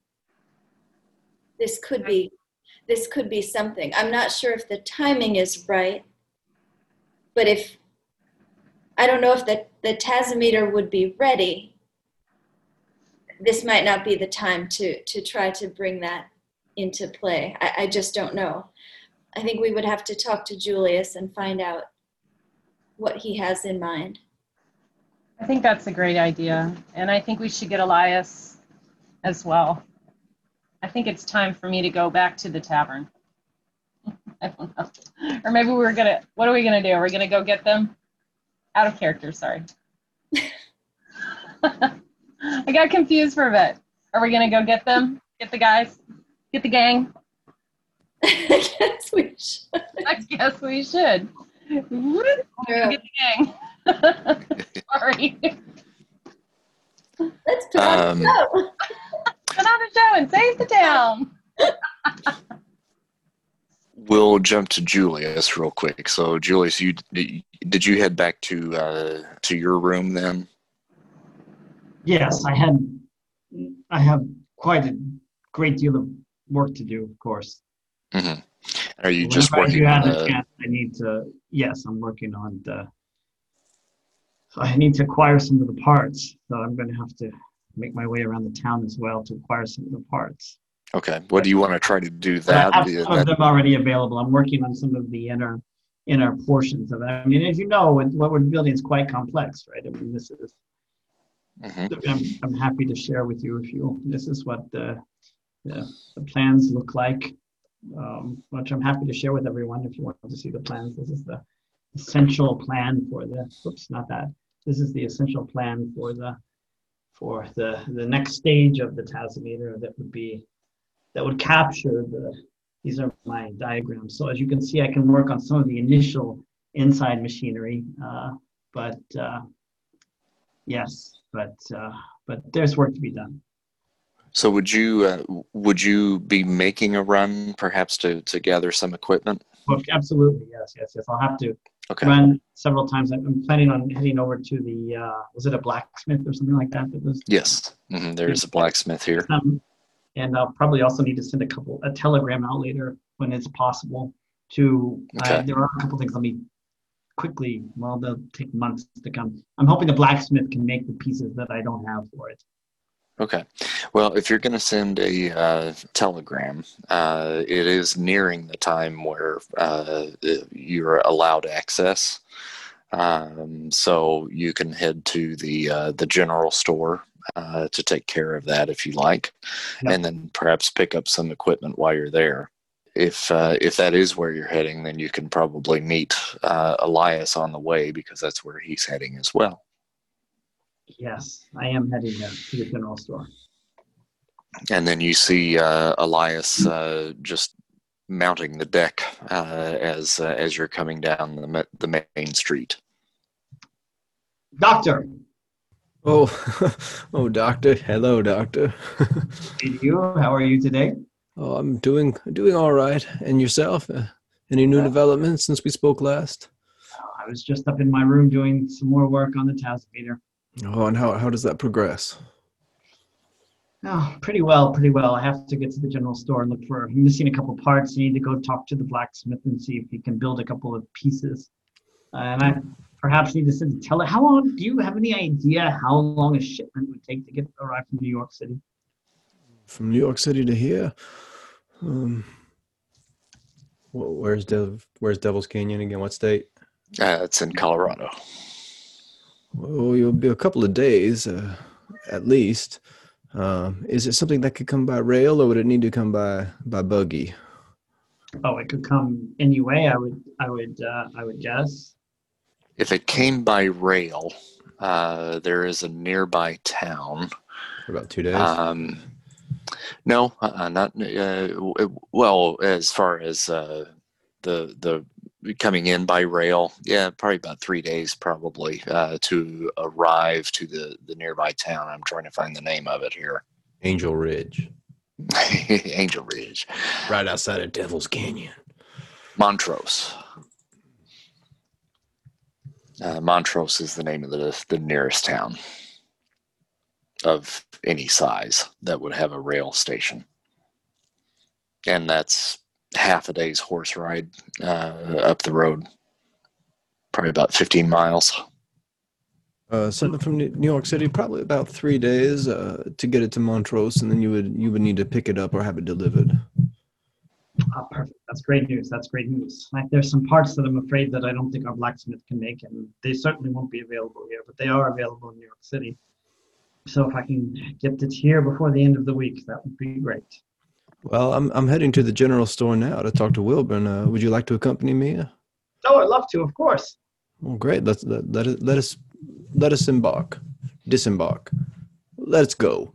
Speaker 6: This could be this could be something. I'm not sure if the timing is right, but if I don't know if the, the Tasometer would be ready, this might not be the time to, to try to bring that into play. I, I just don't know. I think we would have to talk to Julius and find out what he has in mind.
Speaker 5: I think that's a great idea. And I think we should get Elias as well. I think it's time for me to go back to the tavern. I don't know. Or maybe we're gonna what are we gonna do? Are we gonna go get them? Out of character, sorry. I got confused for a bit. Are we gonna go get them? Get the guys? Get the gang?
Speaker 6: I guess we should.
Speaker 5: I guess we should. Get the gang. sorry.
Speaker 6: Let's put on
Speaker 2: Um,
Speaker 6: a show.
Speaker 5: Put on a show and save the town.
Speaker 2: We'll jump to Julius real quick. So, Julius, you did you head back to uh, to your room then?
Speaker 4: Yes, I had. I have quite a great deal of work to do, of course.
Speaker 2: hmm Are you just working
Speaker 4: you
Speaker 2: on
Speaker 4: have a chance, I need to. Yes, I'm working on the. I need to acquire some of the parts, so I'm going to have to make my way around the town as well to acquire some of the parts.
Speaker 2: Okay, what do you want to try to do
Speaker 4: But I
Speaker 2: that?
Speaker 4: have some of them already available. I'm working on some of the inner inner portions of it. I mean, as you know, what we're building is quite complex, right? I mean, this is. Mm-hmm. I'm, I'm happy to share with you if you. This is what the the, the plans look like, um, which I'm happy to share with everyone if you want to see the plans. This is the essential plan for the. Oops, not that. This is the essential plan for the for the the next stage of the Tasometer that would be that would capture the these are my diagrams. So as you can see, I can work on some of the initial inside machinery, uh, but uh, yes, but uh, but there's work to be done.
Speaker 2: So would you uh, would you be making a run perhaps to to gather some equipment?
Speaker 4: Oh, absolutely, yes, yes, yes. I'll have to okay. run several times. I'm planning on heading over to the uh, was it a blacksmith or something like that? That was
Speaker 2: yes. Mm-hmm. There is a blacksmith here. Um,
Speaker 4: and I'll probably also need to send a couple a telegram out later when it's possible. To okay. uh, there are a couple things let me quickly. Well, they'll take months to come. I'm hoping the blacksmith can make the pieces that I don't have for it.
Speaker 2: Okay. Well, if you're going to send a uh, telegram, uh, it is nearing the time where uh, you're allowed access. Um, so you can head to the uh, the general store uh, to take care of that if you like, yep. and then perhaps pick up some equipment while you're there. If uh, if that is where you're heading, then you can probably meet uh, Elias on the way because that's where he's heading as well.
Speaker 4: Yes, I am heading there to the general store.
Speaker 2: And then you see uh, Elias uh, just mounting the deck uh, as as you're coming down the the main street.
Speaker 4: Doctor,
Speaker 3: Oh, oh, doctor. Hello, doctor.
Speaker 4: You? How are you today?
Speaker 3: Oh, I'm doing doing all right. And yourself? Uh, any new developments since we spoke last?
Speaker 4: I was just up in my room doing some more work on the Tasometer.
Speaker 3: Oh, and how how does that progress?
Speaker 4: Oh, pretty well, pretty well. I have to get to the general store and look for. I'm missing a couple parts. I need to go talk to the blacksmith and see if he can build a couple of pieces. Uh, and I perhaps you need to send tell it. How long do you have any idea how long a shipment would take to get arrive from New York City?
Speaker 3: From New York City to here, um, where's Dev? Where's Devil's Canyon again? What state?
Speaker 2: Uh, it's in Colorado.
Speaker 3: Well, you'll be a couple of days, uh, at least. Uh, is it something that could come by rail, or would it need to come by by buggy?
Speaker 4: Oh, it could come any way. I would, I would, uh, I would guess.
Speaker 2: If it came by rail, uh, there is a nearby town.
Speaker 3: For about two days. Um,
Speaker 2: no, uh, not uh, well. As far as uh, the the coming in by rail, yeah, probably about three days, probably uh, to arrive to the the nearby town. I'm trying to find the name of it here.
Speaker 3: Angel Ridge.
Speaker 2: Angel Ridge,
Speaker 3: right outside of Devil's Canyon.
Speaker 2: Montrose. Uh, Montrose is the name of the, the nearest town of any size that would have a rail station. And that's half a day's horse ride uh, up the road, probably about 15 miles.
Speaker 3: Uh, something from New York City, probably about three days uh, to get it to Montrose, and then you would you would need to pick it up or have it delivered.
Speaker 4: Oh, perfect. That's great news. That's great news. Like there's some parts that I'm afraid that I don't think our blacksmith can make, and they certainly won't be available here, but they are available in New York City. So if I can get it here before the end of the week, that would be great.
Speaker 3: Well, I'm I'm heading to the general store now to talk to Wilburn. Uh, would you like to accompany me?
Speaker 4: Oh, I'd love to, of course.
Speaker 3: Well, great. Let's let, let, let us let us embark, disembark. Let's go.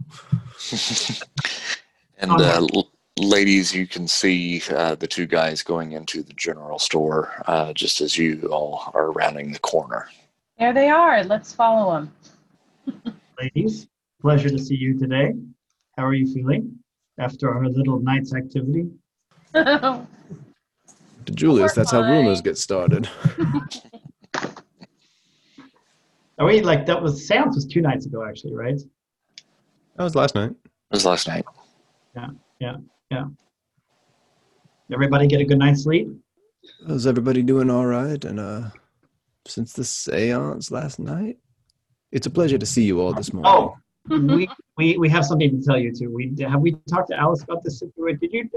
Speaker 2: and uh, ladies, you can see uh, the two guys going into the general store uh, just as you all are rounding the corner.
Speaker 5: There they are. Let's follow
Speaker 4: them. ladies, pleasure to see you today. How are you feeling after our little night's activity?
Speaker 3: to Julius, that's how rumors get started.
Speaker 4: Are we like that was seance was two nights ago actually, right?
Speaker 3: That was last night. It
Speaker 2: was last night.
Speaker 4: Yeah, yeah. Yeah. Everybody get a good night's sleep?
Speaker 3: Is everybody doing all right? And uh, since the seance last night, it's a pleasure to see you all this morning.
Speaker 4: Oh, we, we, we have something to tell you too. We have we talked to Alice about this situation. Did you,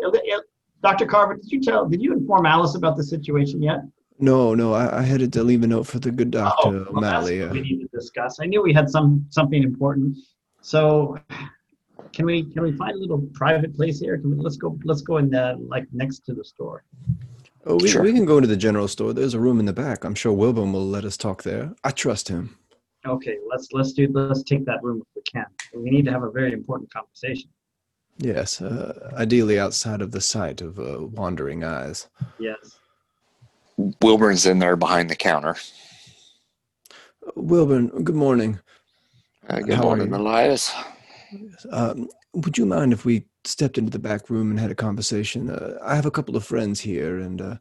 Speaker 4: Dr. Carver? Did you tell? Did you inform Alice about the situation yet?
Speaker 3: No, no, I, I headed to leave a note for the good doctor
Speaker 4: Oh, well,
Speaker 3: O'Malley. uh,
Speaker 4: we need to discuss. I knew we had some something important. So, can we can we find a little private place here? Can we, let's go let's go in the like next to the store.
Speaker 3: Oh, we,
Speaker 2: Sure.
Speaker 3: we can go into the general store. There's a room in the back. I'm sure Wilburn will let us talk there. I trust him.
Speaker 4: Okay, let's let's do let's take that room if we can. We need to have a very important conversation.
Speaker 3: Yes, uh, ideally outside of the sight of uh, wandering eyes.
Speaker 4: Yes.
Speaker 2: Wilburn's in there behind the counter.
Speaker 3: Wilburn, good morning.
Speaker 2: Uh, good
Speaker 3: How
Speaker 2: morning,
Speaker 3: you?
Speaker 2: Elias.
Speaker 3: Um, would you mind if we stepped into the back room and had a conversation? Uh, I have a couple of friends here, and uh,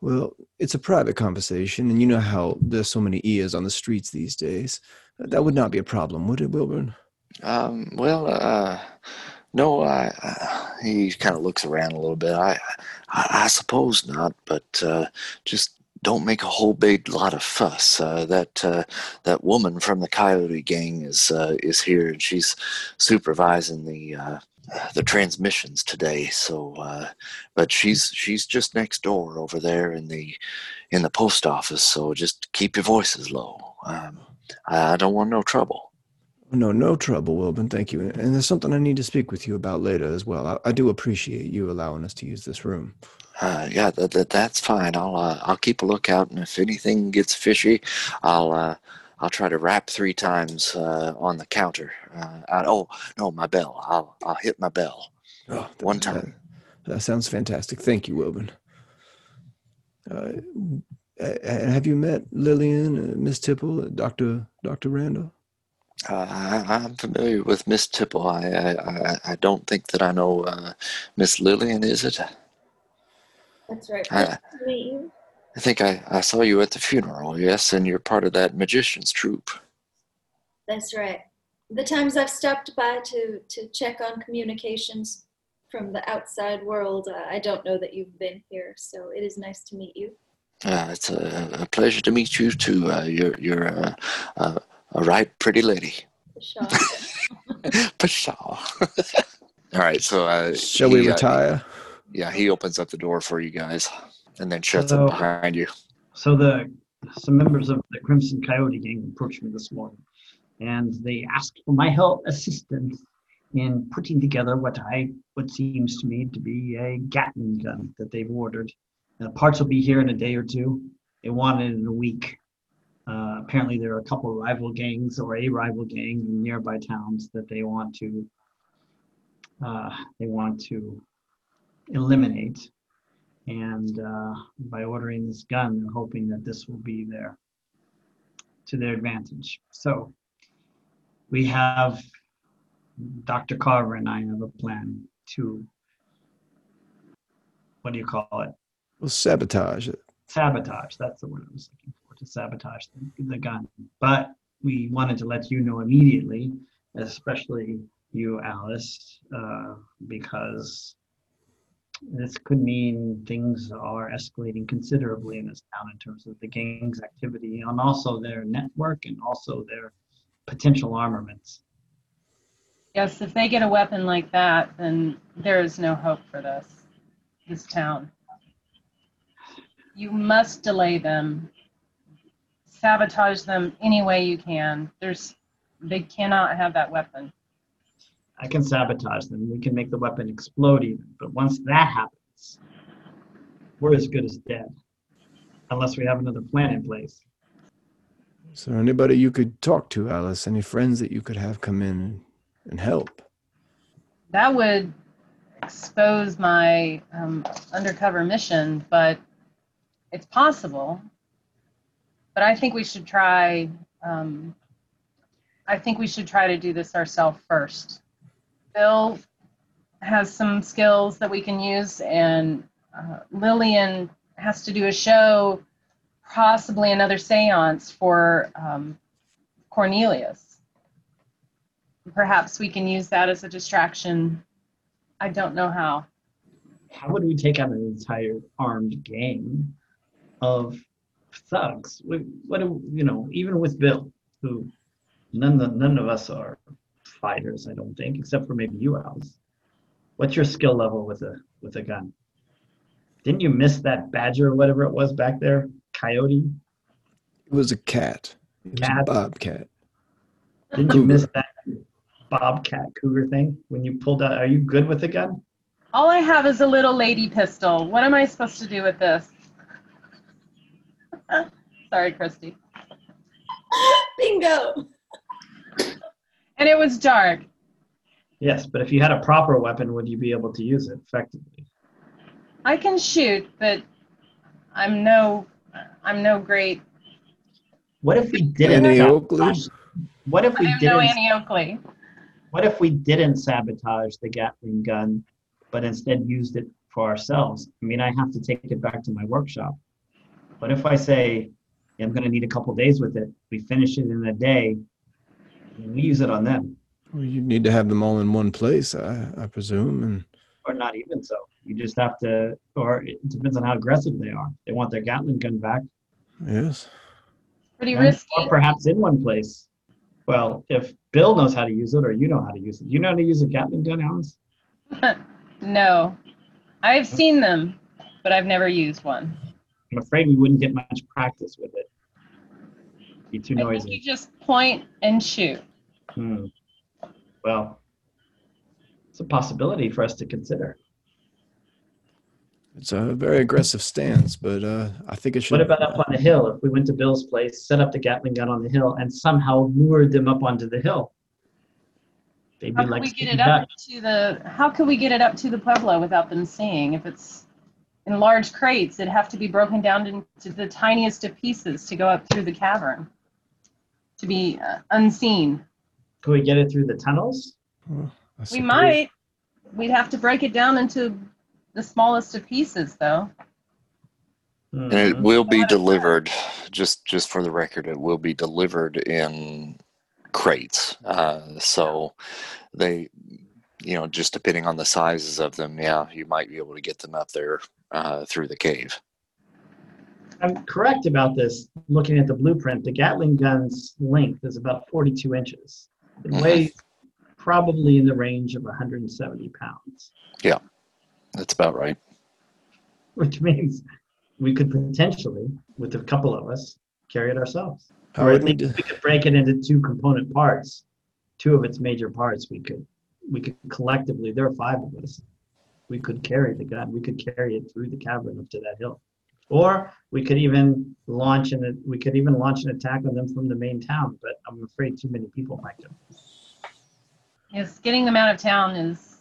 Speaker 3: well, it's a private conversation, and you know how there's so many ears on the streets these days. That would not be a problem, would it, Wilburn?
Speaker 2: Um, well, uh, no, I, I he kind of looks around a little bit. I, I, I suppose not, but uh, just don't make a whole big lot of fuss. Uh, that uh, that woman from the Coyote Gang is uh, is here, and she's supervising the uh, the transmissions today. So, uh, but she's she's just next door over there in the in the post office. So just keep your voices low. Um, I, don't want no trouble.
Speaker 3: No, no trouble, Wilburn. Thank you. And there's something I need to speak with you about later as well. I, I do appreciate you allowing us to use this room.
Speaker 2: Uh, yeah, that, that that's fine. I'll uh, I'll keep a lookout, and if anything gets fishy, I'll uh, I'll try to rap three times uh, on the counter. Uh, I, oh no, my bell. I'll I'll hit my bell.
Speaker 3: Oh,
Speaker 2: One time.
Speaker 3: That, that sounds fantastic. Thank you, Wilburn. Uh, have you met Lillian, uh, Miss Tipple, Doctor Doctor Randall?
Speaker 2: Uh, I, I'm familiar with Miss Tipple. I, I I I don't think that I know uh, Miss Lillian. Is it?
Speaker 6: That's right. Nice to meet you.
Speaker 2: I think I, I saw you at the funeral. Yes, and you're part of that magician's troupe.
Speaker 6: That's right. The times I've stopped by to, to check on communications from the outside world, uh, I don't know that you've been here, so it is nice to meet you.
Speaker 2: Uh, it's a, a pleasure to meet you too. Uh, you're you're uh, uh, a right pretty lady.
Speaker 6: Shaw.
Speaker 2: Pshaw. All right, so uh,
Speaker 3: Shall we
Speaker 2: he, uh,
Speaker 3: retire?
Speaker 2: Yeah, he opens up the door for you guys, and then shuts
Speaker 4: So-
Speaker 2: it behind you.
Speaker 4: So the some members of the Crimson Coyote gang approached me this morning, and they asked for my help, assistance in putting together what I what seems to me to be a Gatling gun that they've ordered. The parts will be here in a day or two. They want it in a week. Uh, apparently, there are a couple of rival gangs or a rival gang in nearby towns that they want to uh, they want to eliminate. And uh, by ordering this gun, they're hoping that this will be there to their advantage. So we have Dr. Carver and I have a plan to what do you call it?
Speaker 3: We'll sabotage it.
Speaker 4: Sabotage. That's the word I was looking for to sabotage the, the gun. But we wanted to let you know immediately, especially you, Alice, uh, because this could mean things are escalating considerably in this town in terms of the gang's activity and also their network and also their potential armaments.
Speaker 5: Yes, if they get a weapon like that, then there is no hope for this, this town. You must delay them, sabotage them any way you can. There's, they cannot have that weapon.
Speaker 4: I can sabotage them. We can make the weapon explode even. But once that happens, we're as good as dead. Unless we have another plan in place.
Speaker 3: Is there anybody you could talk to, Alice? Any friends that you could have come in and help?
Speaker 5: That would expose my um, undercover mission, but it's possible. But I think we should try. Um, I think we should try to do this ourselves first. Bill has some skills that we can use, and uh, Lillian has to do a show, possibly another seance for um, Cornelius. Perhaps we can use that as a distraction. I don't know how.
Speaker 4: How would we take out an entire armed gang of thugs? What, what do- you know, even with Bill, who none none of us are fighters, I don't think, except for maybe you, Alice. What's your skill level with a with a gun? Didn't you miss that badger or whatever it was back there? coyote?
Speaker 3: It was a cat. It was
Speaker 4: Cat.
Speaker 3: a bobcat.
Speaker 4: Didn't you miss that bobcat cougar thing when you pulled out? Are you good with the gun?
Speaker 5: All I have is a little lady pistol. What am I supposed to do with this? Sorry, Christy.
Speaker 6: Bingo.
Speaker 5: And it was dark.
Speaker 4: Yes, but if you had a proper weapon, would you be able to use it effectively?
Speaker 5: I can shoot, but I'm no I'm no great
Speaker 4: What if we didn't?
Speaker 3: Annie Oakley?
Speaker 4: What if we
Speaker 5: I'm no
Speaker 4: didn't?
Speaker 5: Annie Oakley.
Speaker 4: What if we didn't sabotage the Gatling gun, but instead used it for ourselves? I mean, I have to take it back to my workshop. But if I say I'm going to need a couple days with it, we finish it in a day, and we use it on them,
Speaker 3: Well, you need to have them all in one place, I, I presume. And
Speaker 4: or not even so. You just have to, or it depends on how aggressive they are. They want their Gatling gun back,
Speaker 3: yes,
Speaker 5: Pretty
Speaker 4: and-
Speaker 5: risky.
Speaker 4: or perhaps in one place. Well, if Bill knows how to use it, or you know how to use it, you know how to use a Gatling gun, Alice?
Speaker 5: No. I've seen them, but I've never used one.
Speaker 4: I'm afraid we wouldn't get much practice with it. Be too
Speaker 5: I think
Speaker 4: noisy.
Speaker 5: you just point and shoot.
Speaker 4: Hmm. Well, it's a possibility for us to consider.
Speaker 3: it's a very aggressive stance, but uh, I think it should.
Speaker 4: What about up on the hill? If we went to Bill's place, set up the Gatling gun on the hill, and somehow lured them up onto the hill, they'd be
Speaker 5: How can
Speaker 4: like
Speaker 5: we get it up
Speaker 4: duck.
Speaker 5: to the how can we get it up to the Pueblo without them seeing? If it's in large crates, it'd have to be broken down into the tiniest of pieces to go up through the cavern to be uh, unseen.
Speaker 4: Can we get it through the tunnels?
Speaker 3: I
Speaker 5: We might. We'd have to break it down into the smallest of pieces, though.
Speaker 2: And it
Speaker 4: Hmm.
Speaker 2: will be delivered, just just for the record, it will be delivered in crates. Uh, so they, you know, just depending on the sizes of them, yeah, you might be able to get them up there uh, through the cave.
Speaker 4: I'm correct about this. Looking at the blueprint, the Gatling gun's length is about 42 inches. It
Speaker 2: Mhm.
Speaker 4: weighs probably in the range of 170 pounds, Yeah,
Speaker 2: That's about right.
Speaker 4: which means we could potentially, with a couple of us, carry it ourselves.
Speaker 3: I
Speaker 4: or at least we could break it into two component parts. Two of its major parts, we could, we could collectively. There are five of us. We could carry the gun. We could carry it through the cavern up to that hill, or we could even launch an. We could even launch an attack on them from the main town. But I'm afraid too many people might go.
Speaker 5: Yes, getting them out of town is,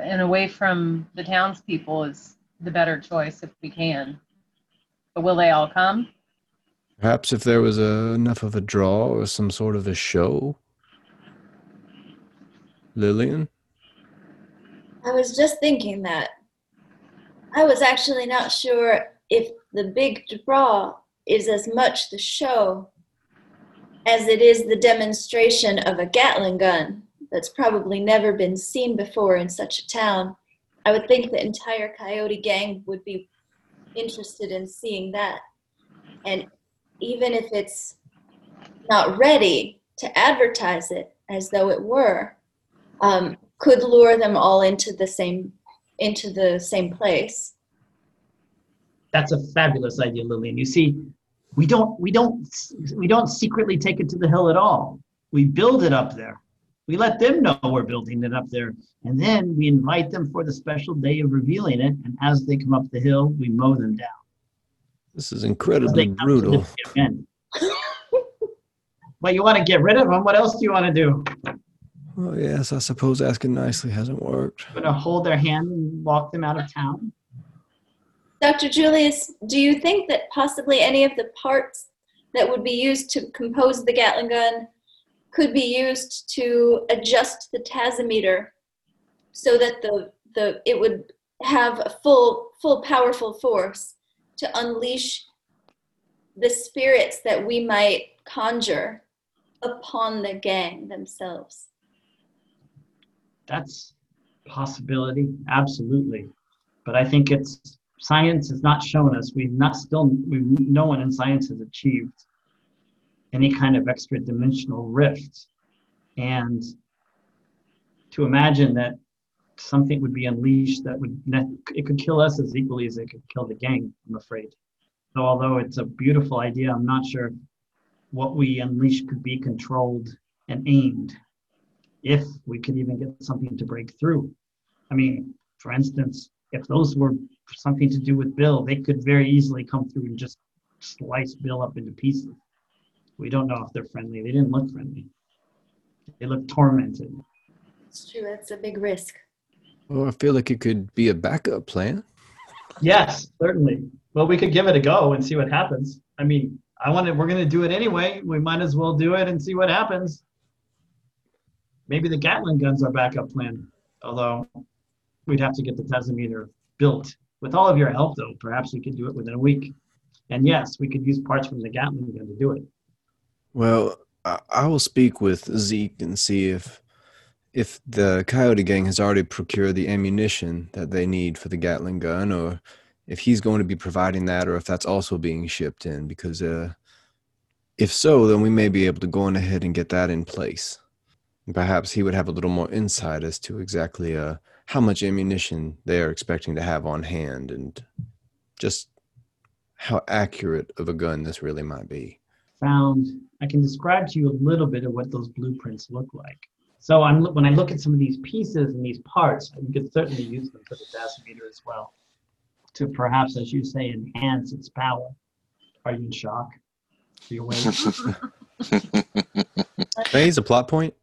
Speaker 5: and away from the townspeople is the better choice if we can. But will they all come?
Speaker 3: Perhaps if there was a, enough of a draw or some sort of a show. Lillian?
Speaker 6: I was just thinking that. I was actually not sure if the big draw is as much the show as it is the demonstration of a Gatling gun that's probably never been seen before in such a town. I would think the entire Coyote gang would be interested in seeing that. And even if it's not ready to advertise it as though it were, um, could lure them all into the same into the same place.
Speaker 4: That's a fabulous idea, Lillian. You see, we don't we don't we don't secretly take it to the hill at all. We build it up there. We let them know we're building it up there, and then we invite them for the special day of revealing it. And as they come up the hill, we mow them down.
Speaker 3: This is incredibly
Speaker 4: they come to the
Speaker 3: brutal.
Speaker 4: But you want to get rid of them? What else do you want to do?
Speaker 3: Well, yes, I suppose asking nicely hasn't worked.
Speaker 4: Going to hold their hand and walk them out of town?
Speaker 6: Dr. Julius, do you think that possibly any of the parts that would be used to compose the Gatling gun could be used to adjust the tasometer so that the, the it would have a full full powerful force to unleash the spirits that we might conjure upon the gang themselves?
Speaker 4: That's possibility, absolutely. But I think it's science has not shown us. We've not still We've no one in science has achieved any kind of extra dimensional rift. And to imagine that something would be unleashed that would it could kill us as equally as it could kill the gang, I'm afraid. So although it's a beautiful idea, I'm not sure what we unleash could be controlled and aimed if we could even get something to break through. I mean, for instance, if those were something to do with Bill, they could very easily come through and just slice Bill up into pieces. We don't know if they're friendly. They didn't look friendly. They look tormented.
Speaker 6: It's true. That's a big risk.
Speaker 3: Well, I feel like it could be a backup plan.
Speaker 4: Yes, certainly. Well, we could give it a go and see what happens. I mean, I want to, we're going to do it anyway. We might as well do it and see what happens. Maybe the Gatling gun's our backup plan. Although we'd have to get the Tasometer built. With all of your help, though, perhaps we could do it within a week. And yes, we could use parts from the Gatling gun to do it.
Speaker 3: Well, I, will speak with Zeke and see if if the Coyote Gang has already procured the ammunition that they need for the Gatling gun, or if he's going to be providing that, or if that's also being shipped in. Because uh, if so, then we may be able to go on ahead and get that in place. Perhaps he would have a little more insight as to exactly uh, how much ammunition they are expecting to have on hand, and just how accurate of a gun this really might be.
Speaker 4: Found, I can describe to you a little bit of what those blueprints look like. So I'm when I look at some of these pieces and these parts, we could certainly use them for the Tasometer as well, to perhaps, as you say, enhance its power. Are you in shock? Are you awake?
Speaker 3: Hey, he's a plot point.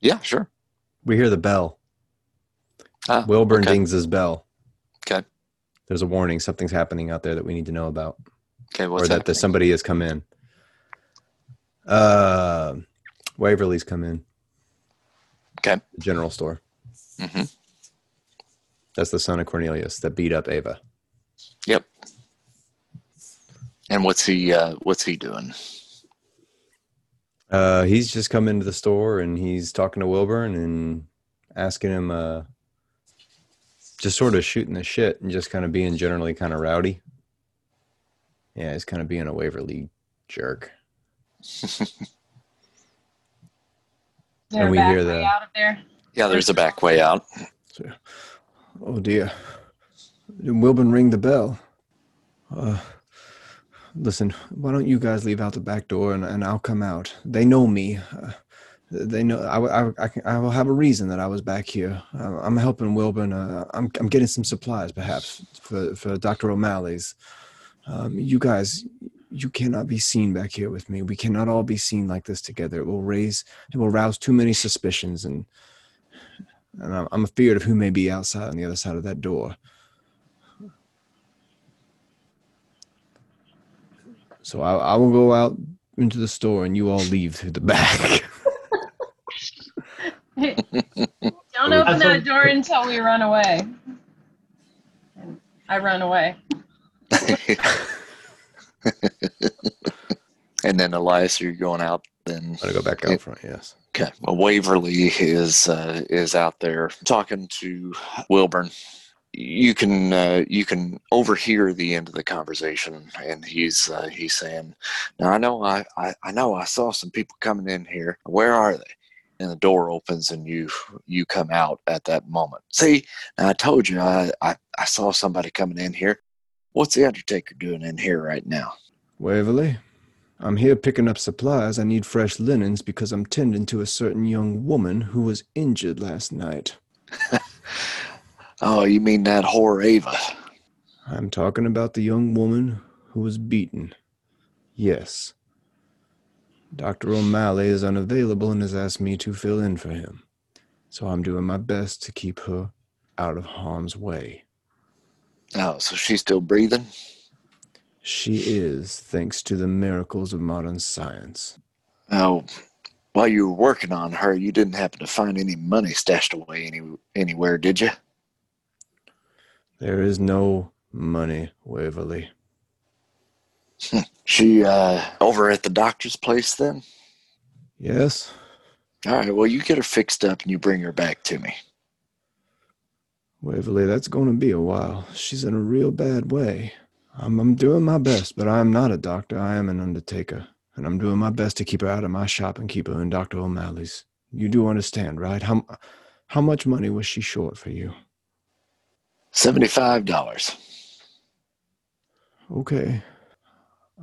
Speaker 2: Yeah, sure.
Speaker 3: We hear the bell.
Speaker 2: Ah,
Speaker 3: Wilburn
Speaker 2: okay.
Speaker 3: dings his bell.
Speaker 2: Okay.
Speaker 3: There's a warning. Something's happening out there that we need to know about,
Speaker 2: Okay,
Speaker 3: or
Speaker 2: what's
Speaker 3: that
Speaker 2: happening?
Speaker 3: somebody has come in. Uh, Waverly's come in.
Speaker 2: Okay.
Speaker 3: The general store.
Speaker 2: Mm hmm
Speaker 3: That's the son of Cornelius that beat up Ava.
Speaker 2: Yep. And what's he? Uh, what's he doing?
Speaker 3: Uh, he's just come into the store and he's talking to Wilburn and asking him, uh, just sort of shooting the shit and just kind of being generally kind of rowdy. Yeah, he's kind of being a Waverly jerk. And we
Speaker 5: back
Speaker 3: hear
Speaker 5: way
Speaker 3: the-
Speaker 5: there?
Speaker 2: Yeah, there's a back way out.
Speaker 3: So, oh dear. Did Wilburn ring the bell? Uh, listen, why don't you guys leave out the back door and, and I'll come out? They know me. Uh, they know I, I, I, can- I will have a reason that I was back here. Uh, I'm helping Wilburn. Uh, I'm, I'm getting some supplies, perhaps, for, for Dr. O'Malley's. Um, you guys, you cannot be seen back here with me. We cannot all be seen like this together. It will raise, it will rouse too many suspicions and and I'm, I'm afeared of who may be outside on the other side of that door. So I, I will go out into the store, and you all leave through the back.
Speaker 5: Don't open that door until we run away. And I run away.
Speaker 2: and then Elias, you're going out. Then
Speaker 3: I'm gonna go back out front. Yes.
Speaker 2: Okay. Well, Waverly is uh, is out there talking to Wilburn. You can uh, you can overhear the end of the conversation, and he's uh, he's saying, "Now I know I, I I know I saw some people coming in here. Where are they?" And the door opens, and you you come out at that moment. See, now I told you I, I I saw somebody coming in here. What's the Undertaker doing in here right now?
Speaker 3: Waverly, I'm here picking up supplies. I need fresh linens because I'm tending to a certain young woman who was injured last night.
Speaker 2: Oh, you mean that whore Ava?
Speaker 3: I'm talking about the young woman who was beaten. Yes. Dr. O'Malley is unavailable and has asked me to fill in for him. So I'm doing my best to keep her out of harm's way.
Speaker 2: Oh, so she's still breathing?
Speaker 3: She is, thanks to the miracles of modern science.
Speaker 2: Oh, while you were working on her, you didn't happen to find any money stashed away any anywhere, did you?
Speaker 3: There is no money, Waverly.
Speaker 2: She uh over at the doctor's place then?
Speaker 3: Yes?
Speaker 2: All right, well you get her fixed up and you bring her back to me.
Speaker 3: Waverly, that's going to be a while. She's in a real bad way. I'm, I'm doing my best, but I am not a doctor. I am an undertaker. And I'm doing my best to keep her out of my shop and keep her in Dr. O'Malley's. You do understand, right? How, how much money was she short for you?
Speaker 2: Seventy-five dollars.
Speaker 3: Okay.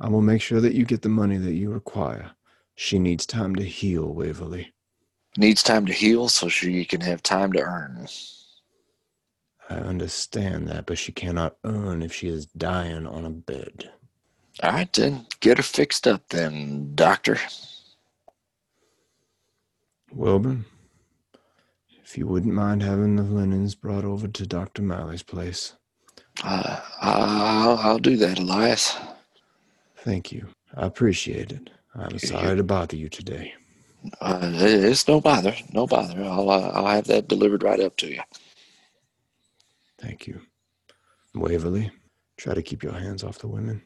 Speaker 3: I will make sure that you get the money that you require. She needs time to heal, Waverly.
Speaker 2: Needs time to heal so she can have time to earn.
Speaker 3: I understand that, but she cannot earn if she is dying on a bed.
Speaker 2: All right, then get her fixed up, then, Doctor.
Speaker 3: Wilburn, if you wouldn't mind having the linens brought over to Dr. Malley's place.
Speaker 2: Uh, I'll, I'll do that, Elias.
Speaker 3: Thank you. I appreciate it. I'm sorry to bother you today.
Speaker 2: Uh, it's no bother, no bother. I'll uh, I'll have that delivered right up to you.
Speaker 3: Thank you. Waverly, try to keep your hands off the women.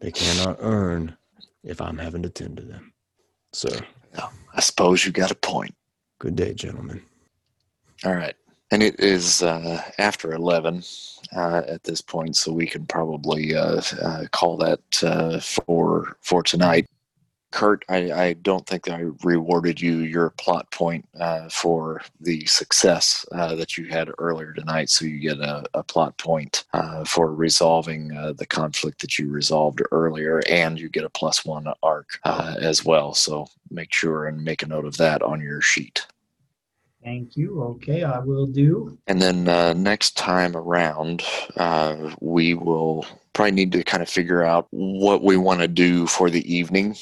Speaker 3: They cannot earn if I'm having to tend to them. Sir,
Speaker 2: I suppose you got a point.
Speaker 3: good day, gentlemen.
Speaker 2: All right, and it is uh, after eleven uh, at this point, so we can probably uh, uh, call that uh, for for tonight. Kurt, I, I don't think I rewarded you your plot point uh, for the success that you had earlier tonight. So you get a, a plot point for resolving the conflict that you resolved earlier, and you get a plus one arc as well. So make sure and make a note of that on your sheet.
Speaker 4: Thank you. Okay, I will do.
Speaker 2: And then uh, next time around, uh, we will probably need to kind of figure out what we want to do for the evening.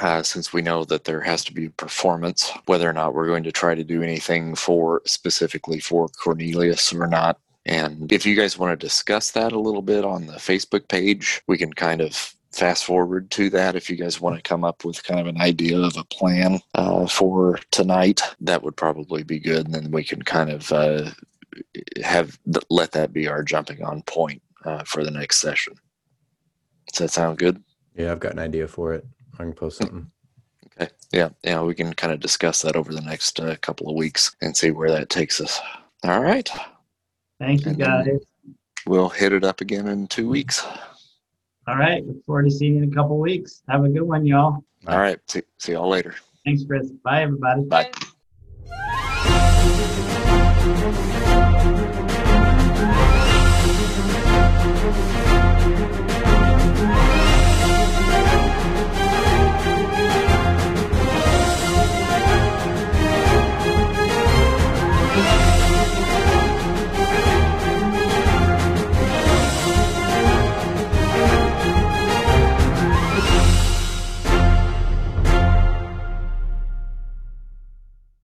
Speaker 2: Uh, since we know that there has to be performance, whether or not we're going to try to do anything for specifically for Cornelius or not. And if you guys want to discuss that a little bit on the Facebook page, we can kind of fast forward to that. If you guys want to come up with kind of an idea of a plan uh, for tonight, that would probably be good. And then we can kind of uh, have let that be our jumping on point uh, for the next session. Does that sound good?
Speaker 3: Yeah, I've got an idea for it. I can post something.
Speaker 2: Okay. Yeah. Yeah. We can kind of discuss that over the next uh, couple of weeks and see where that takes us. All right.
Speaker 4: Thank you,
Speaker 2: And
Speaker 4: guys.
Speaker 2: We'll hit it up again in two weeks.
Speaker 4: All right. Look forward to seeing you in a couple weeks. Have a good one, y'all.
Speaker 2: All right. See, see y'all later.
Speaker 4: Thanks, Chris. Bye, everybody.
Speaker 2: Bye.
Speaker 5: Bye.